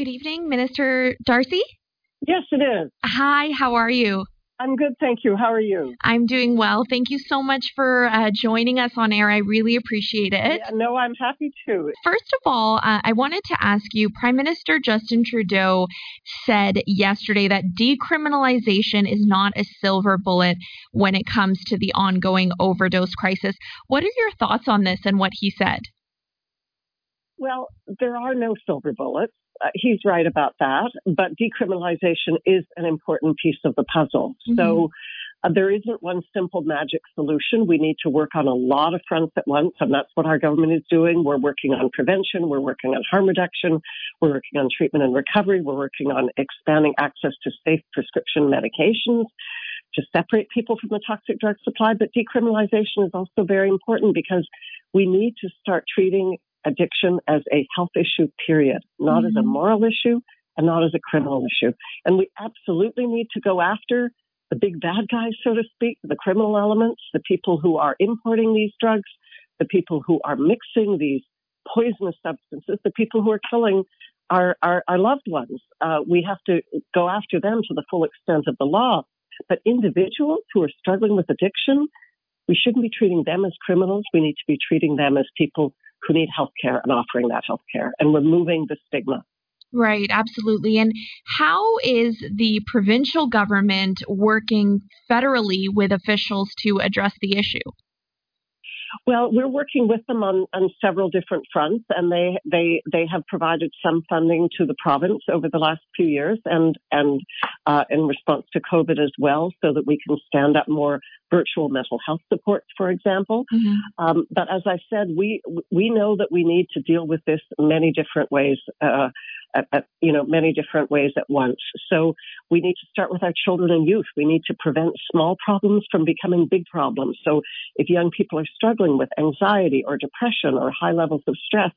Good evening, Minister Darcy. Yes, it is. Hi, how are you? I'm good, thank you. How are you? I'm doing well. Thank you so much for uh, joining us on air. I really appreciate it. Yeah, no, I'm happy to. First of all, uh, I wanted to ask you Prime Minister Justin Trudeau said yesterday that decriminalization is not a silver bullet when it comes to the ongoing overdose crisis. What are your thoughts on this and what he said? Well, there are no silver bullets. Uh, he's right about that, but decriminalization is an important piece of the puzzle. Mm-hmm. So uh, there isn't one simple magic solution. We need to work on a lot of fronts at once, and that's what our government is doing. We're working on prevention, we're working on harm reduction, we're working on treatment and recovery, we're working on expanding access to safe prescription medications to separate people from the toxic drug supply. But decriminalization is also very important because we need to start treating addiction as a health issue, period, not mm-hmm. as a mm-hmm. moral issue and not as a criminal issue. And we absolutely need to go after the big bad guys, so to speak, the criminal elements, the people who are importing these drugs, the people who are mixing these poisonous substances, the people who are killing our, our, our loved ones. Uh, we have to go after them to the full extent of the law. But individuals who are struggling with addiction, we shouldn't be treating them as criminals. We need to be treating them as people who need health care and offering that health care and removing the stigma. Right, absolutely. And how is the provincial government working federally with officials to address the issue? Well, we're working with them on, on several different fronts, and they, they they have provided some funding to the province over the last few years, and and uh, in response to COVID as well, so that we can stand up more virtual mental health supports, for example. Mm-hmm. Um, but as I said, we we know that we need to deal with this many different ways, uh, at, at, you know, many different ways at once. So we need to start with our children and youth. We need to prevent small problems from becoming big problems. So if young people are struggling with anxiety or depression or high levels of stress,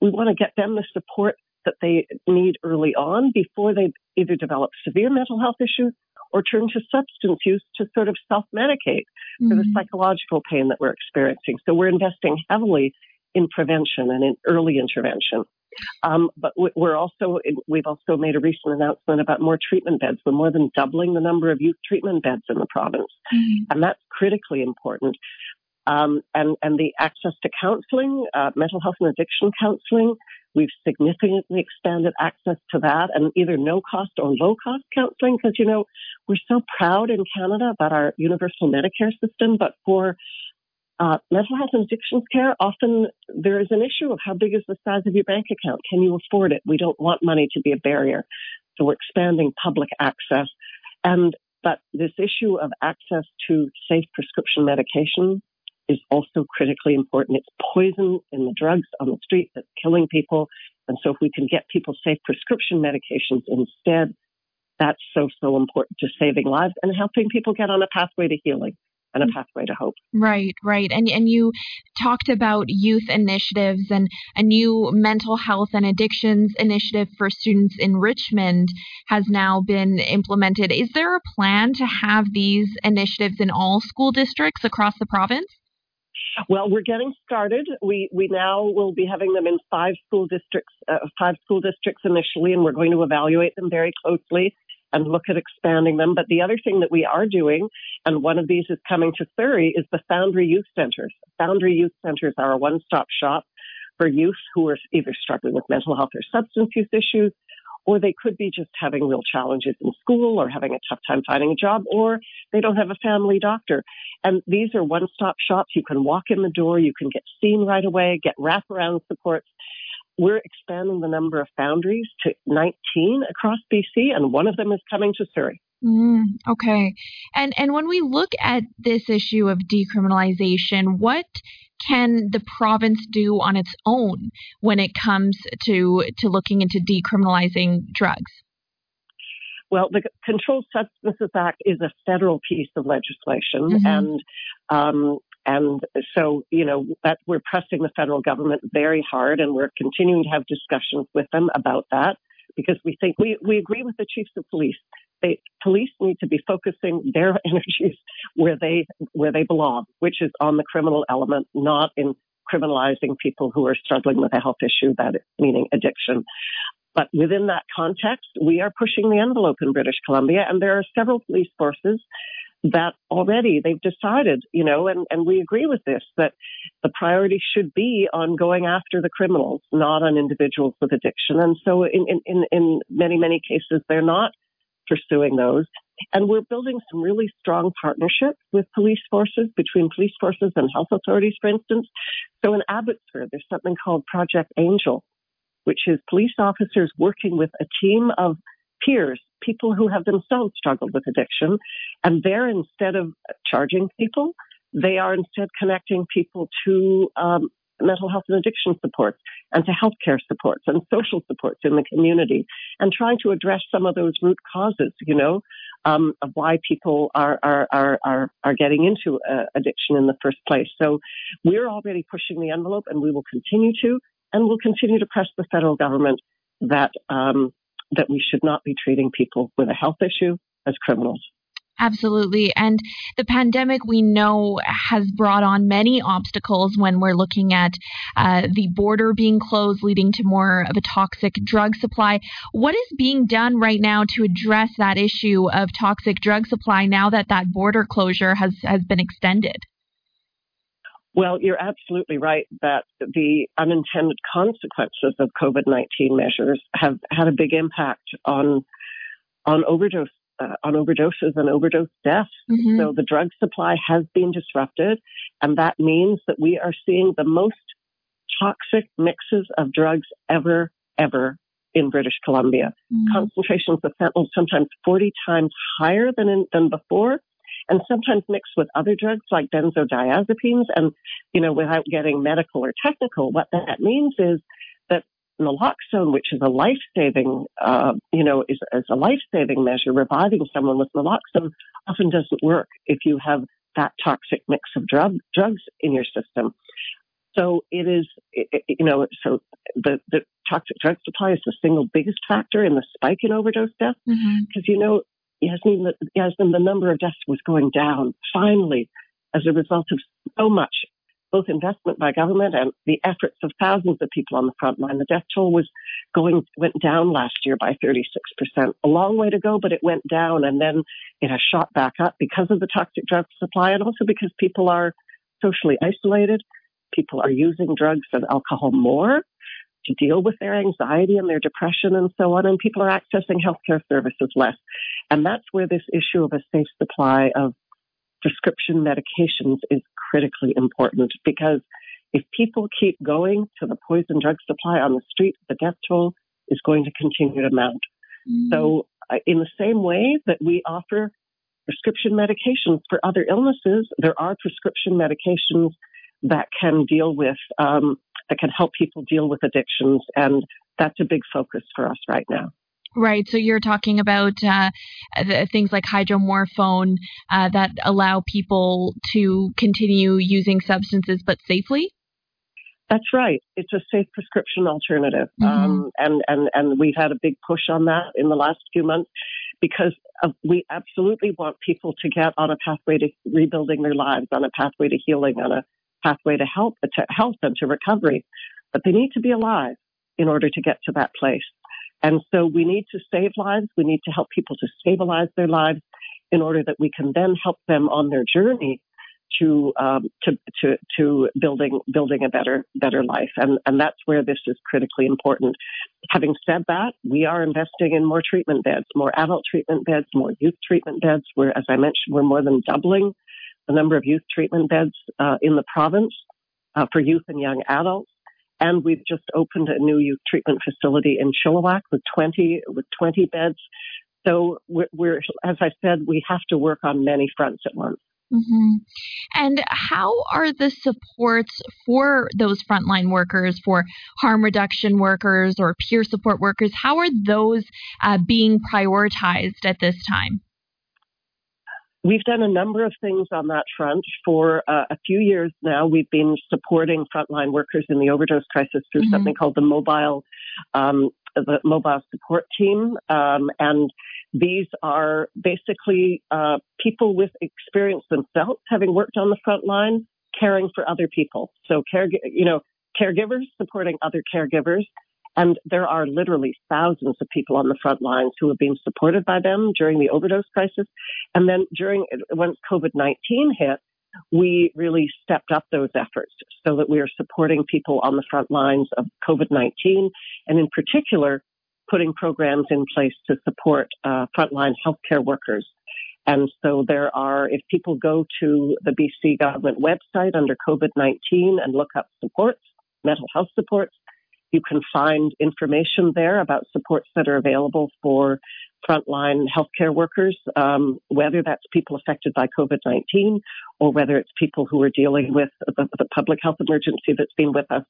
we want to get them the support that they need early on before they either develop severe mental health issues or turn to substance use to sort of self medicate mm-hmm. for the mm-hmm. psychological pain that we're experiencing. So we're investing heavily in prevention and in early intervention. Um, but we're also we've also made a recent announcement about more treatment beds. We're more than doubling the number of youth treatment beds in the province, mm-hmm. and that's critically important. Um, and and the access to counselling, uh, mental health and addiction counselling, We've significantly expanded access to that and either no cost or low cost counseling because, you know, we're so proud in Canada about our universal Medicare system, but for uh, mental health and addictions care, often there is an issue of how big is the size of your bank account? Can you afford it? We don't want money to be a barrier. So we're expanding public access. And, but this issue of access to safe prescription medication is also critically important. It's poison in the drugs on the street that's killing people. And so if we can get people safe prescription medications instead, that's so, so important to saving lives and helping people get on a pathway to healing and a pathway to hope. Right, right. And and you talked about youth initiatives and a new mental health and addictions initiative for students in Richmond has now been implemented. Is there a plan to have these initiatives in all school districts across the province? Well, we're getting started. We we now will be having them in five school districts, uh, five school districts initially, and we're going to evaluate them very closely and look at expanding them. But the other thing that we are doing, and one of these is coming to Surrey, is the Foundry Youth Centers. Foundry Youth Centers are a one-stop shop for youth who are either struggling with mental health or substance use issues, or they could be just having real challenges in school or having a tough time finding a job, or they don't have a family doctor. And these are one stop shops. You can walk in the door, you can get seen right away, get wraparound supports. We're expanding the number of foundries to 19 across BC, and one of them is coming to Surrey. Mm, okay. And and when we look at this issue of decriminalization, what can the province do on its own when it comes to to looking into decriminalizing drugs? Well, the Controlled Substances Act is a federal piece of legislation, mm-hmm. and um, and so you know that we're pressing the federal government very hard, and we're continuing to have discussions with them about that because we think we we agree with the chiefs of police they, police need to be focusing their energies where they where they belong, which is on the criminal element, not in criminalizing people who are struggling with a health issue, that meaning addiction. But within that context, we are pushing the envelope in British Columbia, and there are several police forces that already they've decided, you know, and, and we agree with this, that the priority should be on going after the criminals, not on individuals with addiction. And so in, in, in many, many cases, they're not pursuing those. And we're building some really strong partnerships with police forces, between police forces and health authorities, for instance. So in Abbotsford, there's something called Project Angel, which is police officers working with a team of peers, people who have themselves struggled with addiction. And they're instead of charging people, they are instead connecting people to um, mental health and addiction supports and to healthcare supports and social supports in the community and trying to address some of those root causes, you know, um, of why people are, are, are, are, are getting into uh, addiction in the first place. So we're already pushing the envelope and we will continue to, and we'll continue to press the federal government that, um, that we should not be treating people with a health issue as criminals. Absolutely. And the pandemic we know has brought on many obstacles when we're looking at uh, the border being closed, leading to more of a toxic drug supply. What is being done right now to address that issue of toxic drug supply now that that border closure has, has been extended? Well, you're absolutely right that the unintended consequences of COVID-19 measures have had a big impact on on overdose uh, on overdoses and overdose deaths. Mm-hmm. So the drug supply has been disrupted, and that means that we are seeing the most toxic mixes of drugs ever, ever in British Columbia. Mm-hmm. Concentrations of fentanyl sometimes 40 times higher than in, than before. And sometimes mixed with other drugs like benzodiazepines. And, you know, without getting medical or technical, what that means is that naloxone, which is a life-saving, uh, you know, is, is a life-saving measure, reviving someone with naloxone often doesn't work if you have that toxic mix of drug, drugs in your system. So it is, it, you know, so the, the toxic drug supply is the single biggest factor in the spike in overdose deaths because, mm-hmm. you know, Yasmin, Yasmin, the number of deaths was going down finally as a result of so much both investment by government and the efforts of thousands of people on the front line. The death toll was going, went down last year by 36%. A long way to go, but it went down and then it has shot back up because of the toxic drug supply and also because people are socially isolated. People are using drugs and alcohol more to deal with their anxiety and their depression and so on, and people are accessing healthcare services less. And that's where this issue of a safe supply of prescription medications is critically important because if people keep going to the poison drug supply on the street, the death toll is going to continue to mount. Mm-hmm. So, uh, in the same way that we offer prescription medications for other illnesses, there are prescription medications that can deal with, um, that can help people deal with addictions. And that's a big focus for us right now. Right. So you're talking about uh, things like hydromorphone uh, that allow people to continue using substances but safely. That's right. It's a safe prescription alternative, mm-hmm. um, and and and we've had a big push on that in the last few months because we absolutely want people to get on a pathway to rebuilding their lives, on a pathway to healing, on a pathway to help to health and to recovery, but they need to be alive in order to get to that place. And so we need to save lives. We need to help people to stabilize their lives in order that we can then help them on their journey to um, to to to building building a better better life, and and that's where this is critically important. Having said that, we are investing in more treatment beds, more adult treatment beds, more youth treatment beds. Where, as I mentioned, we're more than doubling the number of youth treatment beds uh, in the province uh, for youth and young adults. And we've just opened a new youth treatment facility in Chilliwack with 20, with 20 beds. So we're, we're, as I said, we have to work on many fronts at once. Mm-hmm. And how are the supports for those frontline workers, for harm reduction workers or peer support workers, how are those uh, being prioritized at this time? We've done a number of things on that front for uh, a few years now. We've been supporting frontline workers in the overdose crisis through mm-hmm. something called the mobile, um, the mobile support team, um, and these are basically uh, people with experience themselves, having worked on the front line, caring for other people. So care, you know, caregivers supporting other caregivers. And there are literally thousands of people on the front lines who have been supported by them during the overdose crisis. And then during, once COVID-19 hit, we really stepped up those efforts so that we are supporting people on the front lines of COVID-19 and in particular putting programs in place to support uh, frontline healthcare workers. And so there are, if people go to the BC government website under COVID-19 and look up supports, mental health supports, you can find information there about supports that are available for frontline healthcare workers, um, whether that's people affected by COVID-19 or whether it's people who are dealing with the, the public health emergency that's been with us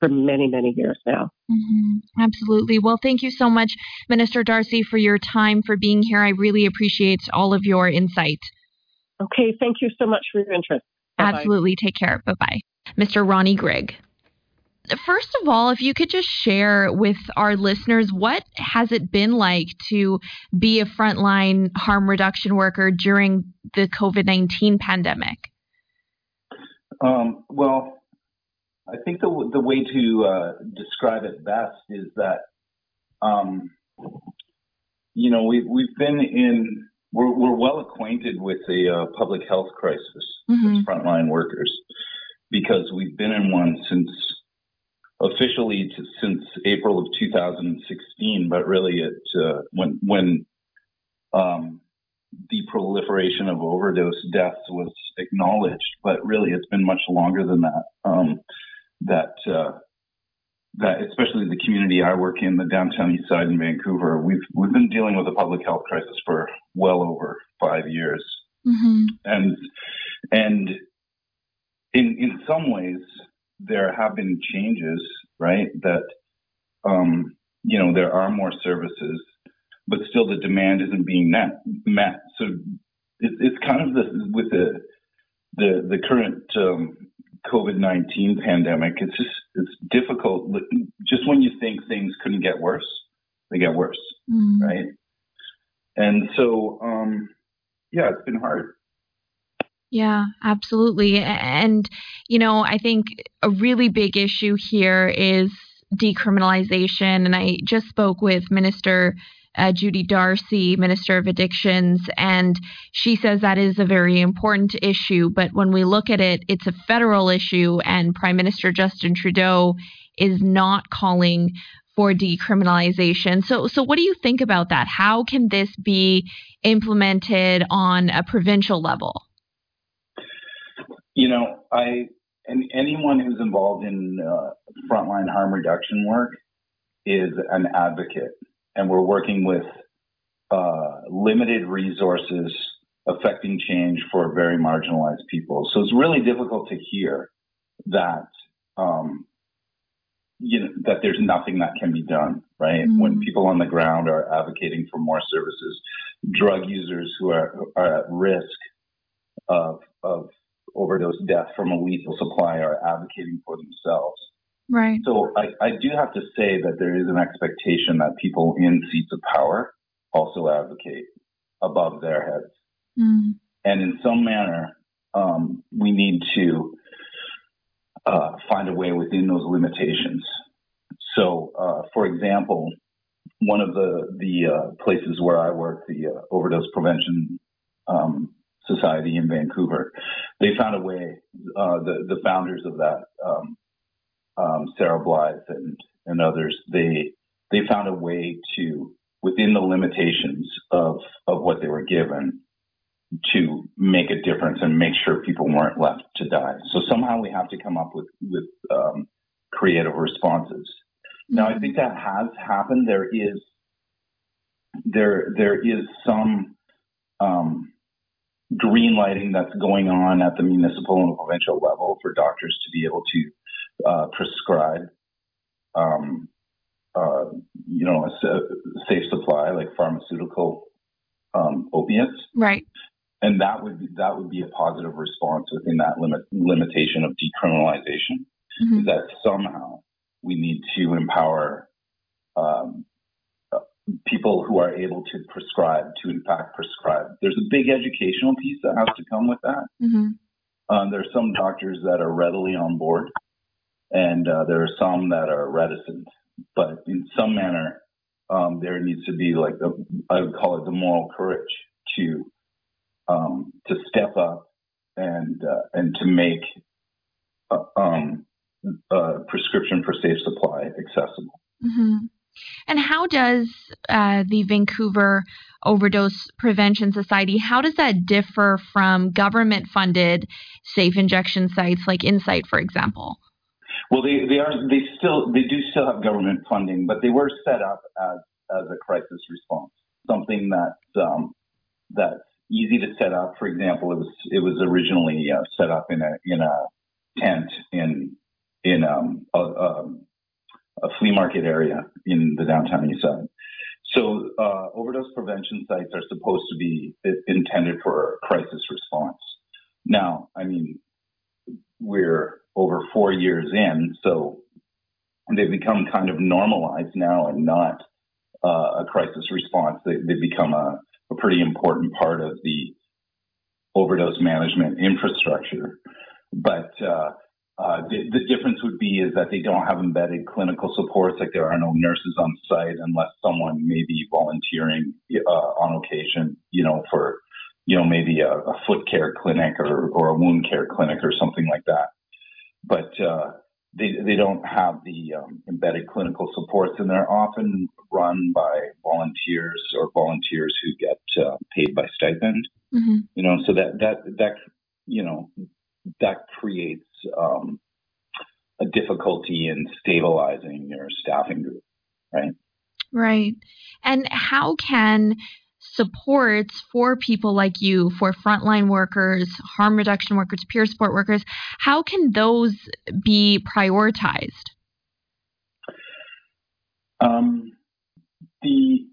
for many, many years now. Mm-hmm. Absolutely. Well, thank you so much, Minister Darcy, for your time, for being here. I really appreciate all of your insight. Okay. Thank you so much for your interest. Bye-bye. Absolutely. Take care. Bye bye. Mr. Ronnie Grigg. First of all, if you could just share with our listeners, what has it been like to be a frontline harm reduction worker during the COVID 19 pandemic? Um, well, I think the, the way to uh, describe it best is that, um, you know, we've, we've been in, we're, we're well acquainted with the uh, public health crisis mm-hmm. as frontline workers because we've been in one since officially to, since April of 2016, but really it uh, when when um, the proliferation of overdose deaths was acknowledged, but really it's been much longer than that. Um, that uh, that especially the community I work in, the downtown east side in Vancouver, we've we've been dealing with a public health crisis for well over five years, mm-hmm. and and in in some ways there have been changes, right? That, um, you know, there are more services, but still the demand isn't being met. met. So it, it's kind of the, with the, the, the current, um, COVID-19 pandemic, it's just, it's difficult. Just when you think things couldn't get worse, they get worse, mm. right? And so, um, yeah, it's been hard. Yeah, absolutely. And, you know, I think a really big issue here is decriminalization. And I just spoke with Minister uh, Judy Darcy, Minister of Addictions, and she says that is a very important issue. But when we look at it, it's a federal issue, and Prime Minister Justin Trudeau is not calling for decriminalization. So, so what do you think about that? How can this be implemented on a provincial level? You know, I and anyone who's involved in uh, frontline harm reduction work is an advocate, and we're working with uh, limited resources affecting change for very marginalized people. So it's really difficult to hear that um, you know that there's nothing that can be done, right? Mm-hmm. When people on the ground are advocating for more services, drug users who are are at risk of of overdose death from a lethal supply are advocating for themselves. Right. So I, I do have to say that there is an expectation that people in seats of power also advocate above their heads. Mm. And in some manner, um, we need to uh, find a way within those limitations. So, uh, for example, one of the the uh, places where I work, the uh, overdose prevention um, Society in Vancouver. They found a way. Uh, the the founders of that, um, um, Sarah Blyth and and others, they they found a way to within the limitations of of what they were given to make a difference and make sure people weren't left to die. So somehow we have to come up with with um, creative responses. Now I think that has happened. There is there there is some um, green lighting that's going on at the municipal and provincial level for doctors to be able to uh, prescribe, um, uh, you know, a safe supply like pharmaceutical um, opiates. Right. And that would be, that would be a positive response within that limit limitation of decriminalization. Mm-hmm. Is that somehow we need to empower um, people who are able to prescribe to in fact prescribe. There's a big educational piece that has to come with that. Mm-hmm. Um, there are some doctors that are readily on board, and uh, there are some that are reticent. But in some manner, um, there needs to be like the, I would call it the moral courage to um, to step up and uh, and to make uh, um, prescription for safe supply accessible. Mm-hmm. And how does uh, the Vancouver Overdose Prevention Society, how does that differ from government-funded safe injection sites like Insite, for example? Well, they, they are they still they do still have government funding, but they were set up as as a crisis response, something that um, that's easy to set up. For example, it was it was originally uh, set up in a in a tent in in um, a, um, a flea market area in the downtown east side. So uh, overdose prevention sites are supposed to be intended for crisis response. Now, I mean, we're over four years in, so they've become kind of normalized now and not uh, a crisis response. They, have become a, a, pretty important part of the overdose management infrastructure. But uh, the, the, difference would be is that they don't have embedded clinical supports, like there are no nurses on site unless someone may be volunteering uh, on occasion, you know, for, you know, maybe a, a, foot care clinic or, or a wound care clinic or something like that. But uh, they, they don't have the um, embedded clinical supports, and they're often run by volunteers or volunteers who get uh, paid by stipend. Mm-hmm. You know, so that that that you know that creates um, a difficulty in stabilizing your staffing group, right? Right. And how can supports for people like you, for frontline workers, harm reduction workers, peer support workers, how can those be prioritized? Um, the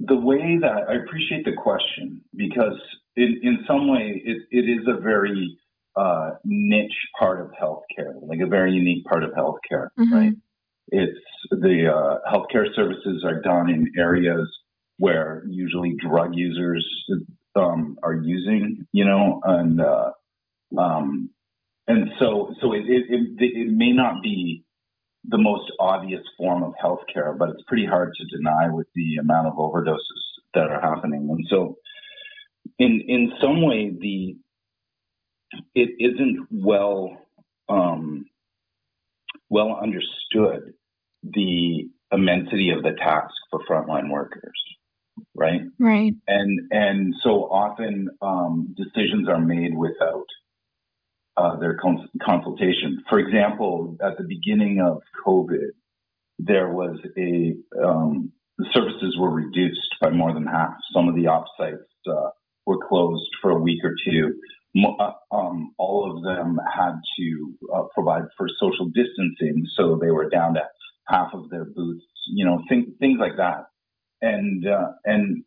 the way that I appreciate the question because in, in some way, it, it is a very uh, niche part of healthcare, like a very unique part of healthcare, mm-hmm. right? It's the uh, healthcare services are done in areas where usually drug users um, are using, you know, and uh, um, and so so it, it, it it may not be the most obvious form of healthcare, but it's pretty hard to deny with the amount of overdoses that are happening, and so in in some way the it isn't well um, well understood the immensity of the task for frontline workers right? Right. And and so often um, decisions are made without uh, their cons- consultation. For example at the beginning of covid there was a um, the services were reduced by more than half. Some of the off sites uh, were closed for a week or two. Uh, um, all of them had to uh, provide for social distancing, so they were down to half of their booths. You know, things like that, and uh, and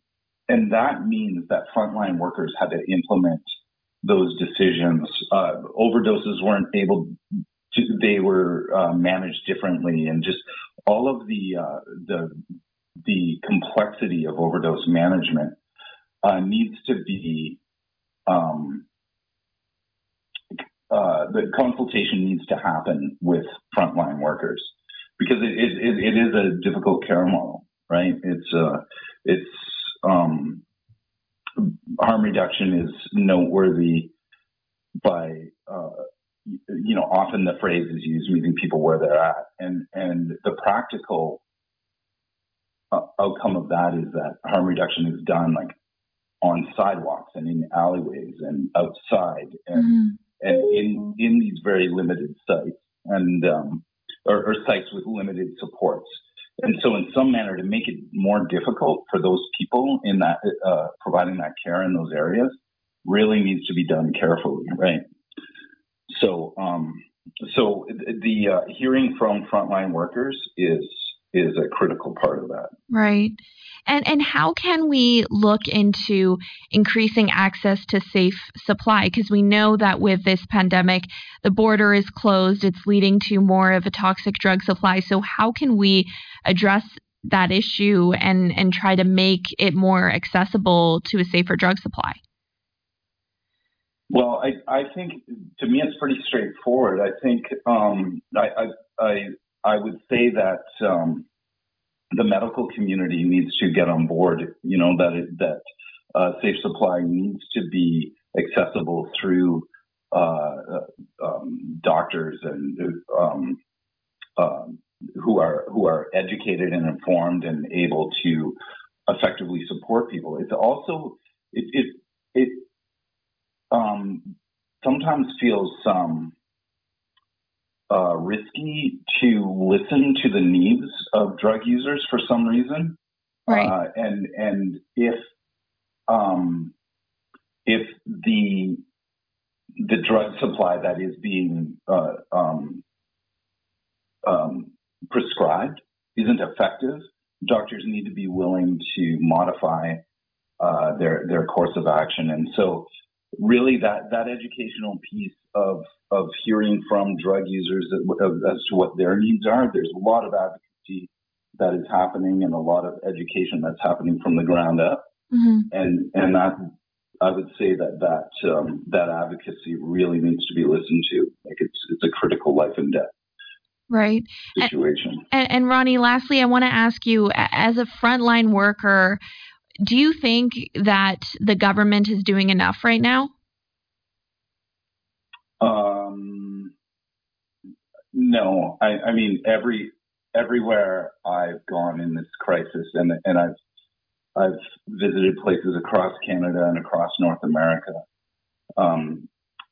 and that means that frontline workers had to implement those decisions. Uh, overdoses weren't able to; they were uh, managed differently, and just all of the uh, the the complexity of overdose management uh, needs to be um, uh, the consultation needs to happen with frontline workers because it, it, it is a difficult care model, right? It's uh, it's um, harm reduction is noteworthy by uh, you know often the phrase is used meeting people where they're at, and and the practical uh, outcome of that is that harm reduction is done like on sidewalks and in alleyways and outside and mm-hmm. and in in these very limited sites and um, or, or, sites with limited supports. And so, in some manner, to make it more difficult for those people in that uh, providing that care in those areas, really needs to be done carefully, right? So, um, so the uh, hearing from frontline workers is is a critical part of that. Right. And and how can we look into increasing access to safe supply because we know that with this pandemic the border is closed it's leading to more of a toxic drug supply so how can we address that issue and and try to make it more accessible to a safer drug supply? Well, I, I think to me it's pretty straightforward. I think um, I, I, I would say that um, the medical community needs to get on board. You know that it, that uh, safe supply needs to be accessible through uh, um, doctors and um, um, who are who are educated and informed and able to effectively support people. It's also it it, it um, sometimes feels um, uh, risky to listen to the needs of drug users for some reason. Right. Uh, and and if um, if the the drug supply that is being uh, um, um, prescribed isn't effective, doctors need to be willing to modify uh, their their course of action. And so, really, that that educational piece of of hearing from drug users as to what their needs are, there's a lot of advocacy that is happening and a lot of education that's happening from the ground up. Mm-hmm. And and that I would say that that um, that advocacy really needs to be listened to. Like it's it's a critical life and death right situation. And, and Ronnie, lastly, I want to ask you, as a frontline worker, do you think that the government is doing enough right now? Um, no, I, I mean every everywhere I've gone in this crisis, and and I've I've visited places across Canada and across North America. Um,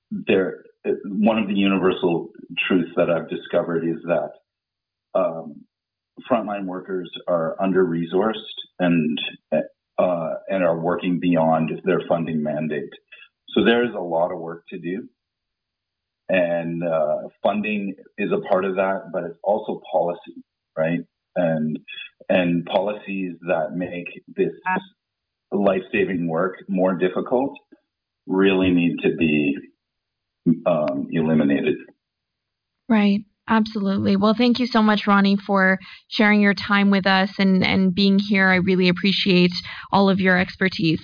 there, one of the universal truths that I've discovered is that um, frontline workers are under resourced and uh, and are working beyond their funding mandate. So there is a lot of work to do, and uh, funding is a part of that, but it's also policy, right? And and policies that make this life saving work more difficult really need to be um, eliminated. Right. Absolutely. Well, thank you so much, Ronnie, for sharing your time with us and, and being here. I really appreciate all of your expertise.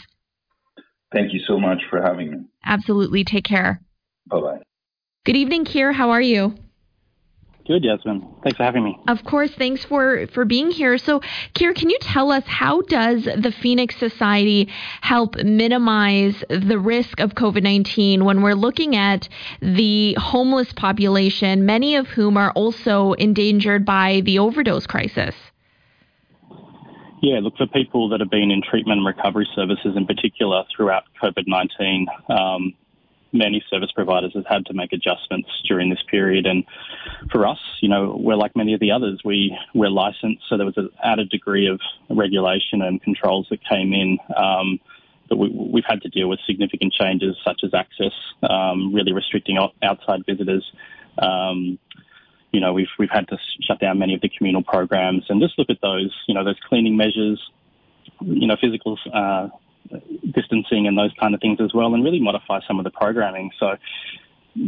Thank you so much for having me. Absolutely. Take care. Bye bye. Good evening, Keir. How are you? Good, Yasmin. Thanks for having me. Of course, thanks for for being here. So, Keir, can you tell us how does the Phoenix Society help minimize the risk of COVID-19 when we're looking at the homeless population, many of whom are also endangered by the overdose crisis? Yeah, look, for people that have been in treatment and recovery services in particular throughout COVID 19, um, many service providers have had to make adjustments during this period. And for us, you know, we're like many of the others. We we're licensed, so there was an added degree of regulation and controls that came in. Um, but we, have had to deal with significant changes such as access, um, really restricting outside visitors. Um, you know, we've we've had to shut down many of the communal programs and just look at those, you know, those cleaning measures, you know, physical uh, distancing and those kind of things as well, and really modify some of the programming. So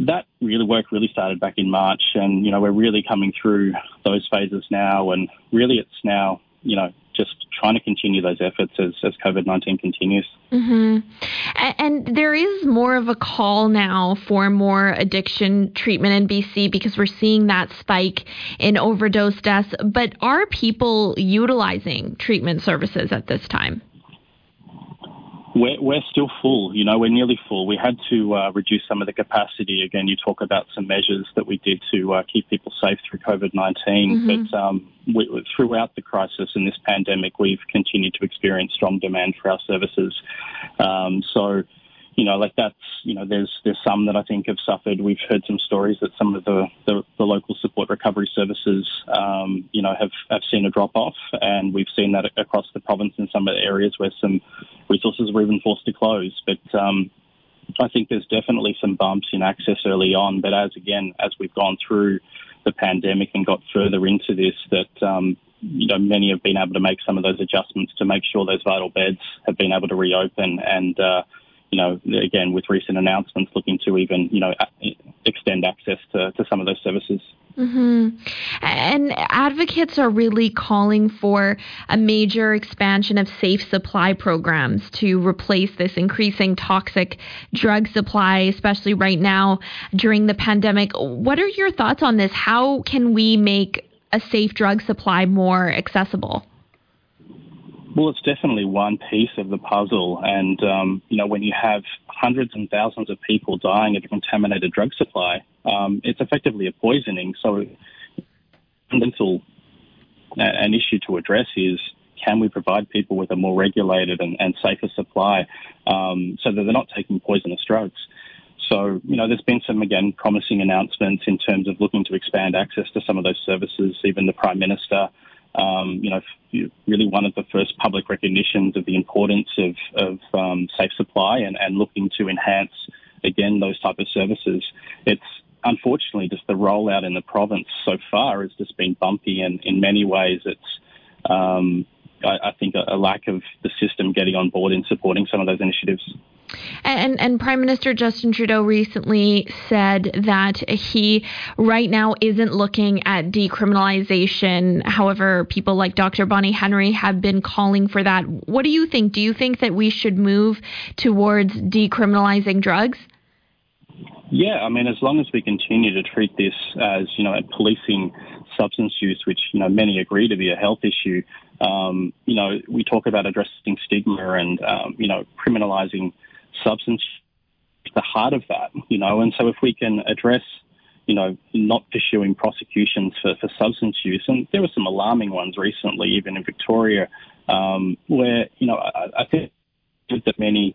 that really work really started back in March, and you know we're really coming through those phases now, and really it's now you know just trying to continue those efforts as, as COVID 19 continues. Mm-hmm. And there is more of a call now for more addiction treatment in BC because we're seeing that spike in overdose deaths. But are people utilizing treatment services at this time? We're, we're still full, you know, we're nearly full. We had to uh, reduce some of the capacity. Again, you talk about some measures that we did to uh, keep people safe through COVID 19. Mm-hmm. But um, we, throughout the crisis and this pandemic, we've continued to experience strong demand for our services. Um, so, you know, like that's, you know, there's there's some that I think have suffered. We've heard some stories that some of the, the, the local support recovery services, um, you know, have, have seen a drop off. And we've seen that across the province in some of the areas where some resources were even forced to close. But um, I think there's definitely some bumps in access early on. But as again, as we've gone through the pandemic and got further into this, that um, you know many have been able to make some of those adjustments to make sure those vital beds have been able to reopen and. Uh, you know, again, with recent announcements looking to even, you know, extend access to, to some of those services. Mm-hmm. And advocates are really calling for a major expansion of safe supply programs to replace this increasing toxic drug supply, especially right now during the pandemic. What are your thoughts on this? How can we make a safe drug supply more accessible? Well, it's definitely one piece of the puzzle. And, um, you know, when you have hundreds and thousands of people dying of a contaminated drug supply, um, it's effectively a poisoning. So, fundamental, uh, an issue to address is can we provide people with a more regulated and, and safer supply um, so that they're not taking poisonous drugs? So, you know, there's been some, again, promising announcements in terms of looking to expand access to some of those services. Even the Prime Minister um, you know, really one of the first public recognitions of the importance of, of um, safe supply and, and looking to enhance, again, those type of services. It's unfortunately just the rollout in the province so far has just been bumpy, and in many ways, it's um, I, I, think a, a lack of the system getting on board in supporting some of those initiatives. And, and Prime Minister Justin Trudeau recently said that he right now isn't looking at decriminalization. However, people like Dr. Bonnie Henry have been calling for that. What do you think? Do you think that we should move towards decriminalizing drugs? Yeah, I mean, as long as we continue to treat this as, you know, policing substance use, which, you know, many agree to be a health issue, um, you know, we talk about addressing stigma and, um, you know, criminalizing substance the heart of that, you know. And so if we can address, you know, not pursuing prosecutions for, for substance use, and there were some alarming ones recently, even in Victoria, um, where, you know, I, I think that many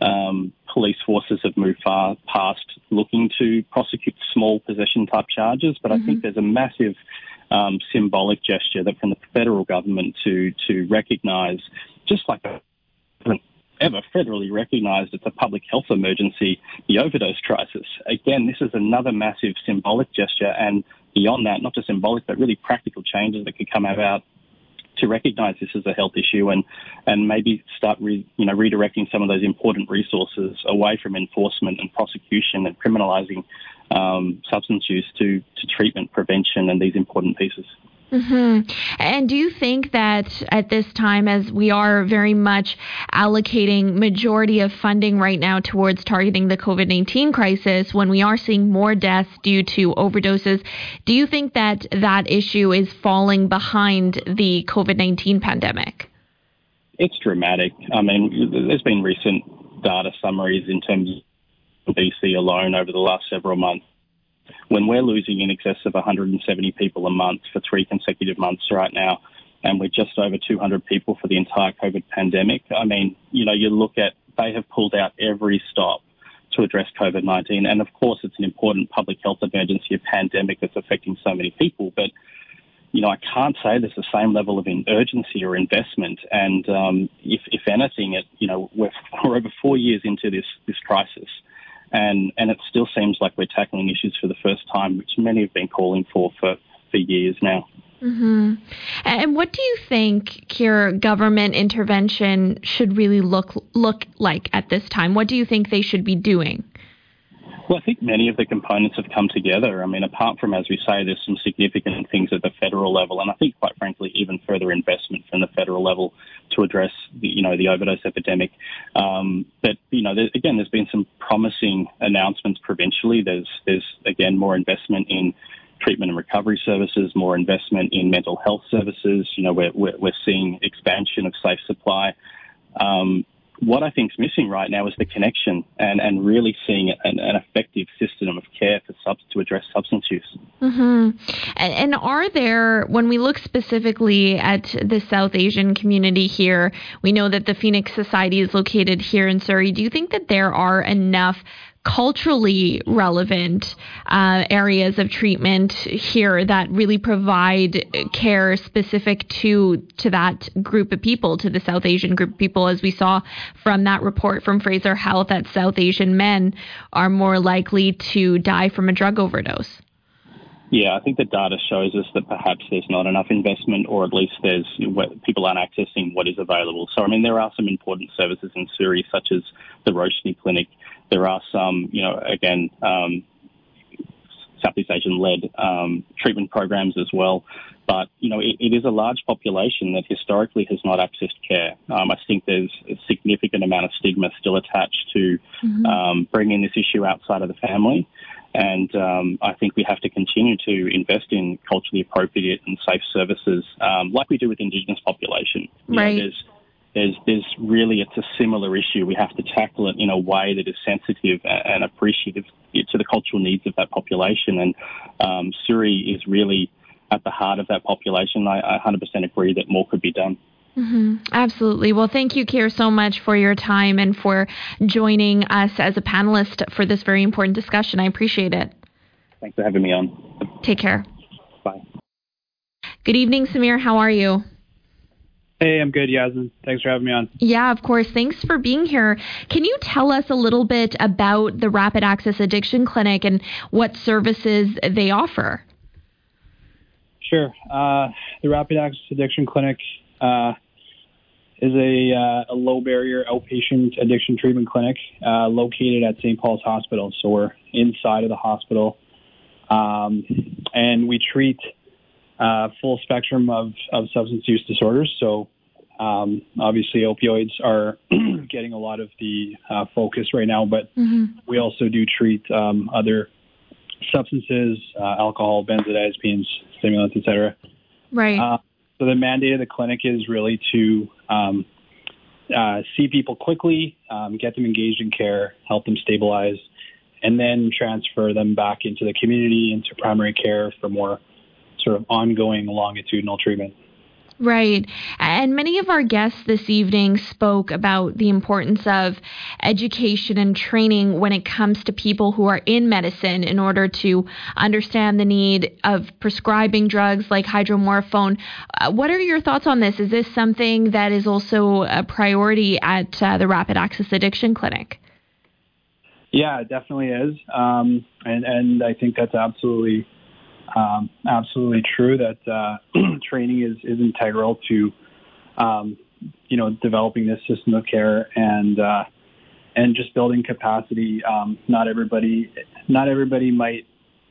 um, police forces have moved far past looking to prosecute small possession type charges, but mm-hmm. I think there's a massive um, symbolic gesture that from the federal government to to recognise, just like a ever federally recognised it's a public health emergency, the overdose crisis. Again, this is another massive symbolic gesture, and beyond that, not just symbolic, but really practical changes that could come about to recognise this as a health issue and and maybe start re, you know redirecting some of those important resources away from enforcement and prosecution and criminalising um, substance use to to treatment, prevention, and these important pieces. Mm-hmm. And do you think that at this time, as we are very much allocating majority of funding right now towards targeting the COVID nineteen crisis, when we are seeing more deaths due to overdoses, do you think that that issue is falling behind the COVID nineteen pandemic? It's dramatic. I mean, there's been recent data summaries in terms of BC alone over the last several months when we're losing in excess of 170 people a month for three consecutive months right now, and we're just over 200 people for the entire COVID pandemic. I mean, you know, you look at they have pulled out every stop to address COVID 19. And of course, it's an important public health emergency, a pandemic that's affecting so many people. But, you know, I can't say there's the same level of urgency or investment. And um, if, if anything, it, you know, we're, we're over four years into this, this crisis and and it still seems like we're tackling issues for the first time, which many have been calling for for, for years now. Mm-hmm. And what do you think, Kira, government intervention should really look look like at this time? What do you think they should be doing? Well, I think many of the components have come together. I mean, apart from, as we say, there's some significant things at the federal level, and I think, quite frankly, even further investment from the federal level to address, the, you know, the overdose epidemic. Um, but you know, there, again, there's been some promising announcements provincially. There's, there's again more investment in treatment and recovery services, more investment in mental health services. You know, we're, we're, we're seeing expansion of safe supply. Um, what I think is missing right now is the connection and, and really seeing an, an effective system of care for sub, to address substance use. Mm-hmm. And, and are there, when we look specifically at the South Asian community here, we know that the Phoenix Society is located here in Surrey. Do you think that there are enough culturally relevant uh, areas of treatment here that really provide care specific to to that group of people, to the South Asian group of people, as we saw from that report from Fraser Health that South Asian men are more likely to die from a drug overdose. Yeah, I think the data shows us that perhaps there's not enough investment, or at least there's people aren't accessing what is available. So, I mean, there are some important services in Surrey, such as the Roshni Clinic, there are some, you know, again, um, Southeast Asian led um, treatment programs as well. But, you know, it, it is a large population that historically has not accessed care. Um, I think there's a significant amount of stigma still attached to mm-hmm. um, bringing this issue outside of the family. And um, I think we have to continue to invest in culturally appropriate and safe services, um, like we do with Indigenous population. You right. Know, there's, there's, really, it's a similar issue. We have to tackle it in a way that is sensitive and appreciative to the cultural needs of that population. And um, Surrey is really at the heart of that population. I, I 100% agree that more could be done. Mm-hmm. Absolutely. Well, thank you, Keir, so much for your time and for joining us as a panelist for this very important discussion. I appreciate it. Thanks for having me on. Take care. Bye. Good evening, Samir. How are you? Hey, I'm good, Yasmin. Thanks for having me on. Yeah, of course. Thanks for being here. Can you tell us a little bit about the Rapid Access Addiction Clinic and what services they offer? Sure. Uh, the Rapid Access Addiction Clinic uh, is a, uh, a, low barrier outpatient addiction treatment clinic uh, located at St. Paul's Hospital. So we're inside of the hospital, um, and we treat uh, full spectrum of, of substance use disorders. So um, obviously, opioids are getting a lot of the uh, focus right now, but mm-hmm. we also do treat um, other substances, uh, alcohol, benzodiazepines, stimulants, etc. Right. Uh, so the mandate of the clinic is really to um, uh, see people quickly, um, get them engaged in care, help them stabilize, and then transfer them back into the community, into primary care for more sort of ongoing longitudinal treatment. Right. And many of our guests this evening spoke about the importance of education and training when it comes to people who are in medicine in order to understand the need of prescribing drugs like hydromorphone. Uh, what are your thoughts on this? Is this something that is also a priority at uh, the Rapid Access Addiction Clinic? Yeah, it definitely is. Um, and, and I think that's absolutely um, absolutely true that uh, training is, is integral to, um, you know, developing this system of care and uh, and just building capacity. Um, not everybody, not everybody might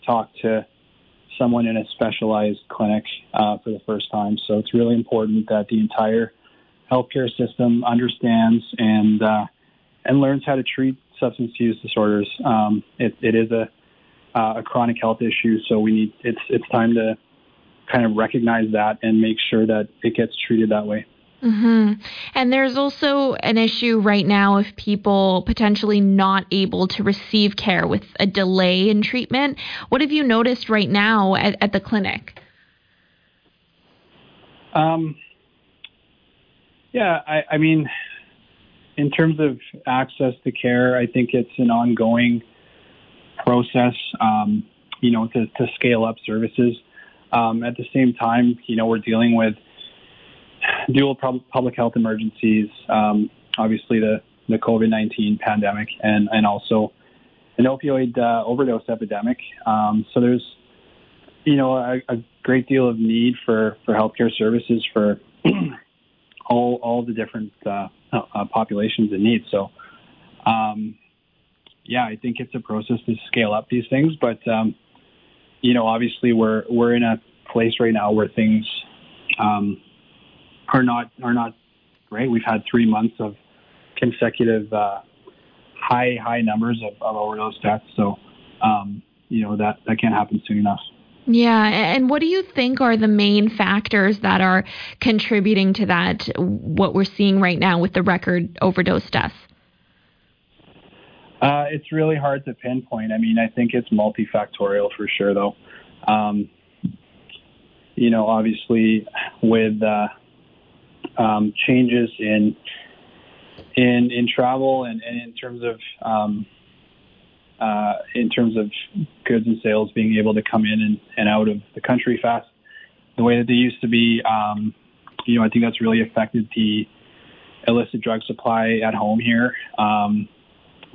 talk to someone in a specialized clinic uh, for the first time. So it's really important that the entire healthcare system understands and uh, and learns how to treat substance use disorders. Um, it, it is a uh, a chronic health issue. So we need it's it's time to kind of recognize that and make sure that it gets treated that way. Mm-hmm. And there's also an issue right now of people potentially not able to receive care with a delay in treatment. What have you noticed right now at, at the clinic? Um, yeah, I, I mean, in terms of access to care, I think it's an ongoing process, um, you know, to, to, scale up services. Um, at the same time, you know, we're dealing with dual public health emergencies, um, obviously the, the COVID-19 pandemic and, and also an opioid uh, overdose epidemic. Um, so there's, you know, a, a, great deal of need for, for healthcare services for all, all the different uh, uh, populations in need. So, um, yeah, I think it's a process to scale up these things. But um, you know, obviously, we're we're in a place right now where things um, are not are not great. We've had three months of consecutive uh, high high numbers of, of overdose deaths. So um, you know that that can't happen soon enough. Yeah, and what do you think are the main factors that are contributing to that? What we're seeing right now with the record overdose deaths. Uh, it's really hard to pinpoint. I mean, I think it's multifactorial for sure, though. Um, you know, obviously, with uh, um, changes in in in travel and, and in terms of um, uh, in terms of goods and sales being able to come in and, and out of the country fast, the way that they used to be, um, you know, I think that's really affected the illicit drug supply at home here. Um,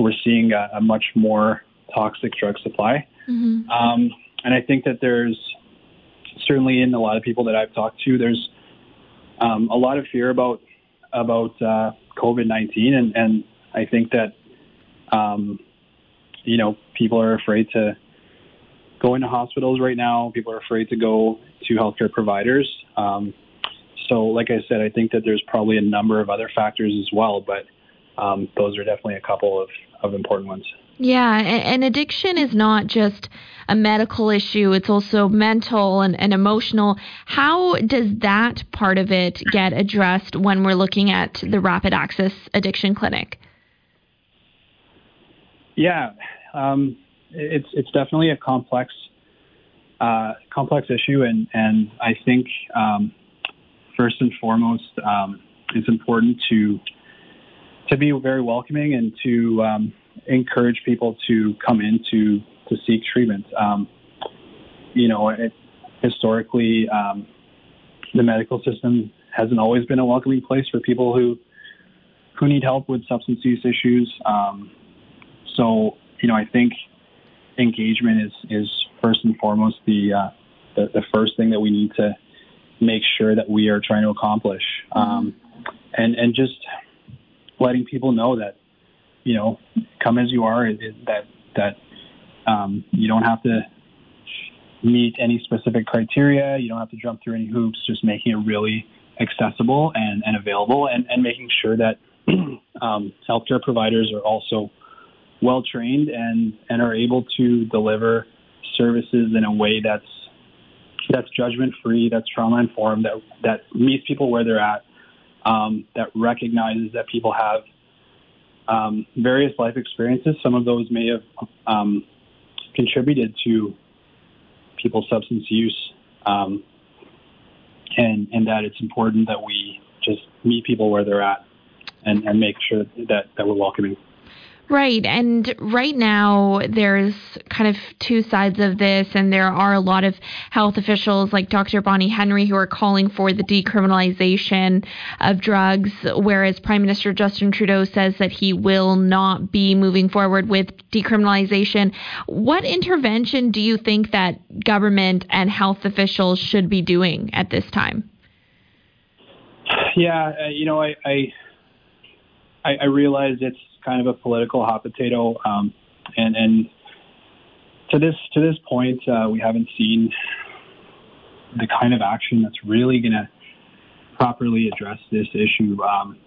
we're seeing a, a much more toxic drug supply. Mm-hmm. Um, and I think that there's certainly in a lot of people that I've talked to, there's um, a lot of fear about about uh, COVID-19, and, and I think that um, you know people are afraid to go into hospitals right now. People are afraid to go to healthcare providers. Um, so, like I said, I think that there's probably a number of other factors as well, but um, those are definitely a couple of, of important ones. Yeah, and addiction is not just a medical issue, it's also mental and, and, emotional. How does that part of it get addressed when we're looking at the Rapid Access Addiction Clinic? Yeah, um, it's it's definitely a complex uh, complex issue, and and I think um, first and foremost, um, it's important to to be very welcoming and to um, encourage people to come in to to seek treatment. Um, you know, it, historically, um, the medical system hasn't always been a welcoming place for people who who need help with substance use issues. Um, so, you know, I think engagement is is first and foremost the, uh, the, the first thing that we need to make sure that we are trying to accomplish, um, and and just letting people know that you know come as you are. It, it, that that um, you don't have to meet any specific criteria. You don't have to jump through any hoops. Just making it really accessible and, and available, and, and making sure that um, healthcare providers are also well trained and and are able to deliver services in a way that's that's judgment free, that's trauma informed, that that meets people where they're at, um, that recognizes that people have um, various life experiences. Some of those may have um, contributed to people's substance use, um, and and that it's important that we just meet people where they're at and, and make sure that, that we're welcoming. Right. And right now, there's kind of two sides of this, and there are a lot of health officials like Dr. Bonnie Henry who are calling for the decriminalization of drugs, whereas Prime Minister Justin Trudeau says that he will not be moving forward with decriminalization. What intervention do you think that government and health officials should be doing at this time? Yeah, uh, you know, I, I I realize it's kind of a political hot potato. Um, and and to this to this point, uh, we haven't seen the kind of action that's really going to properly address this issue. Um,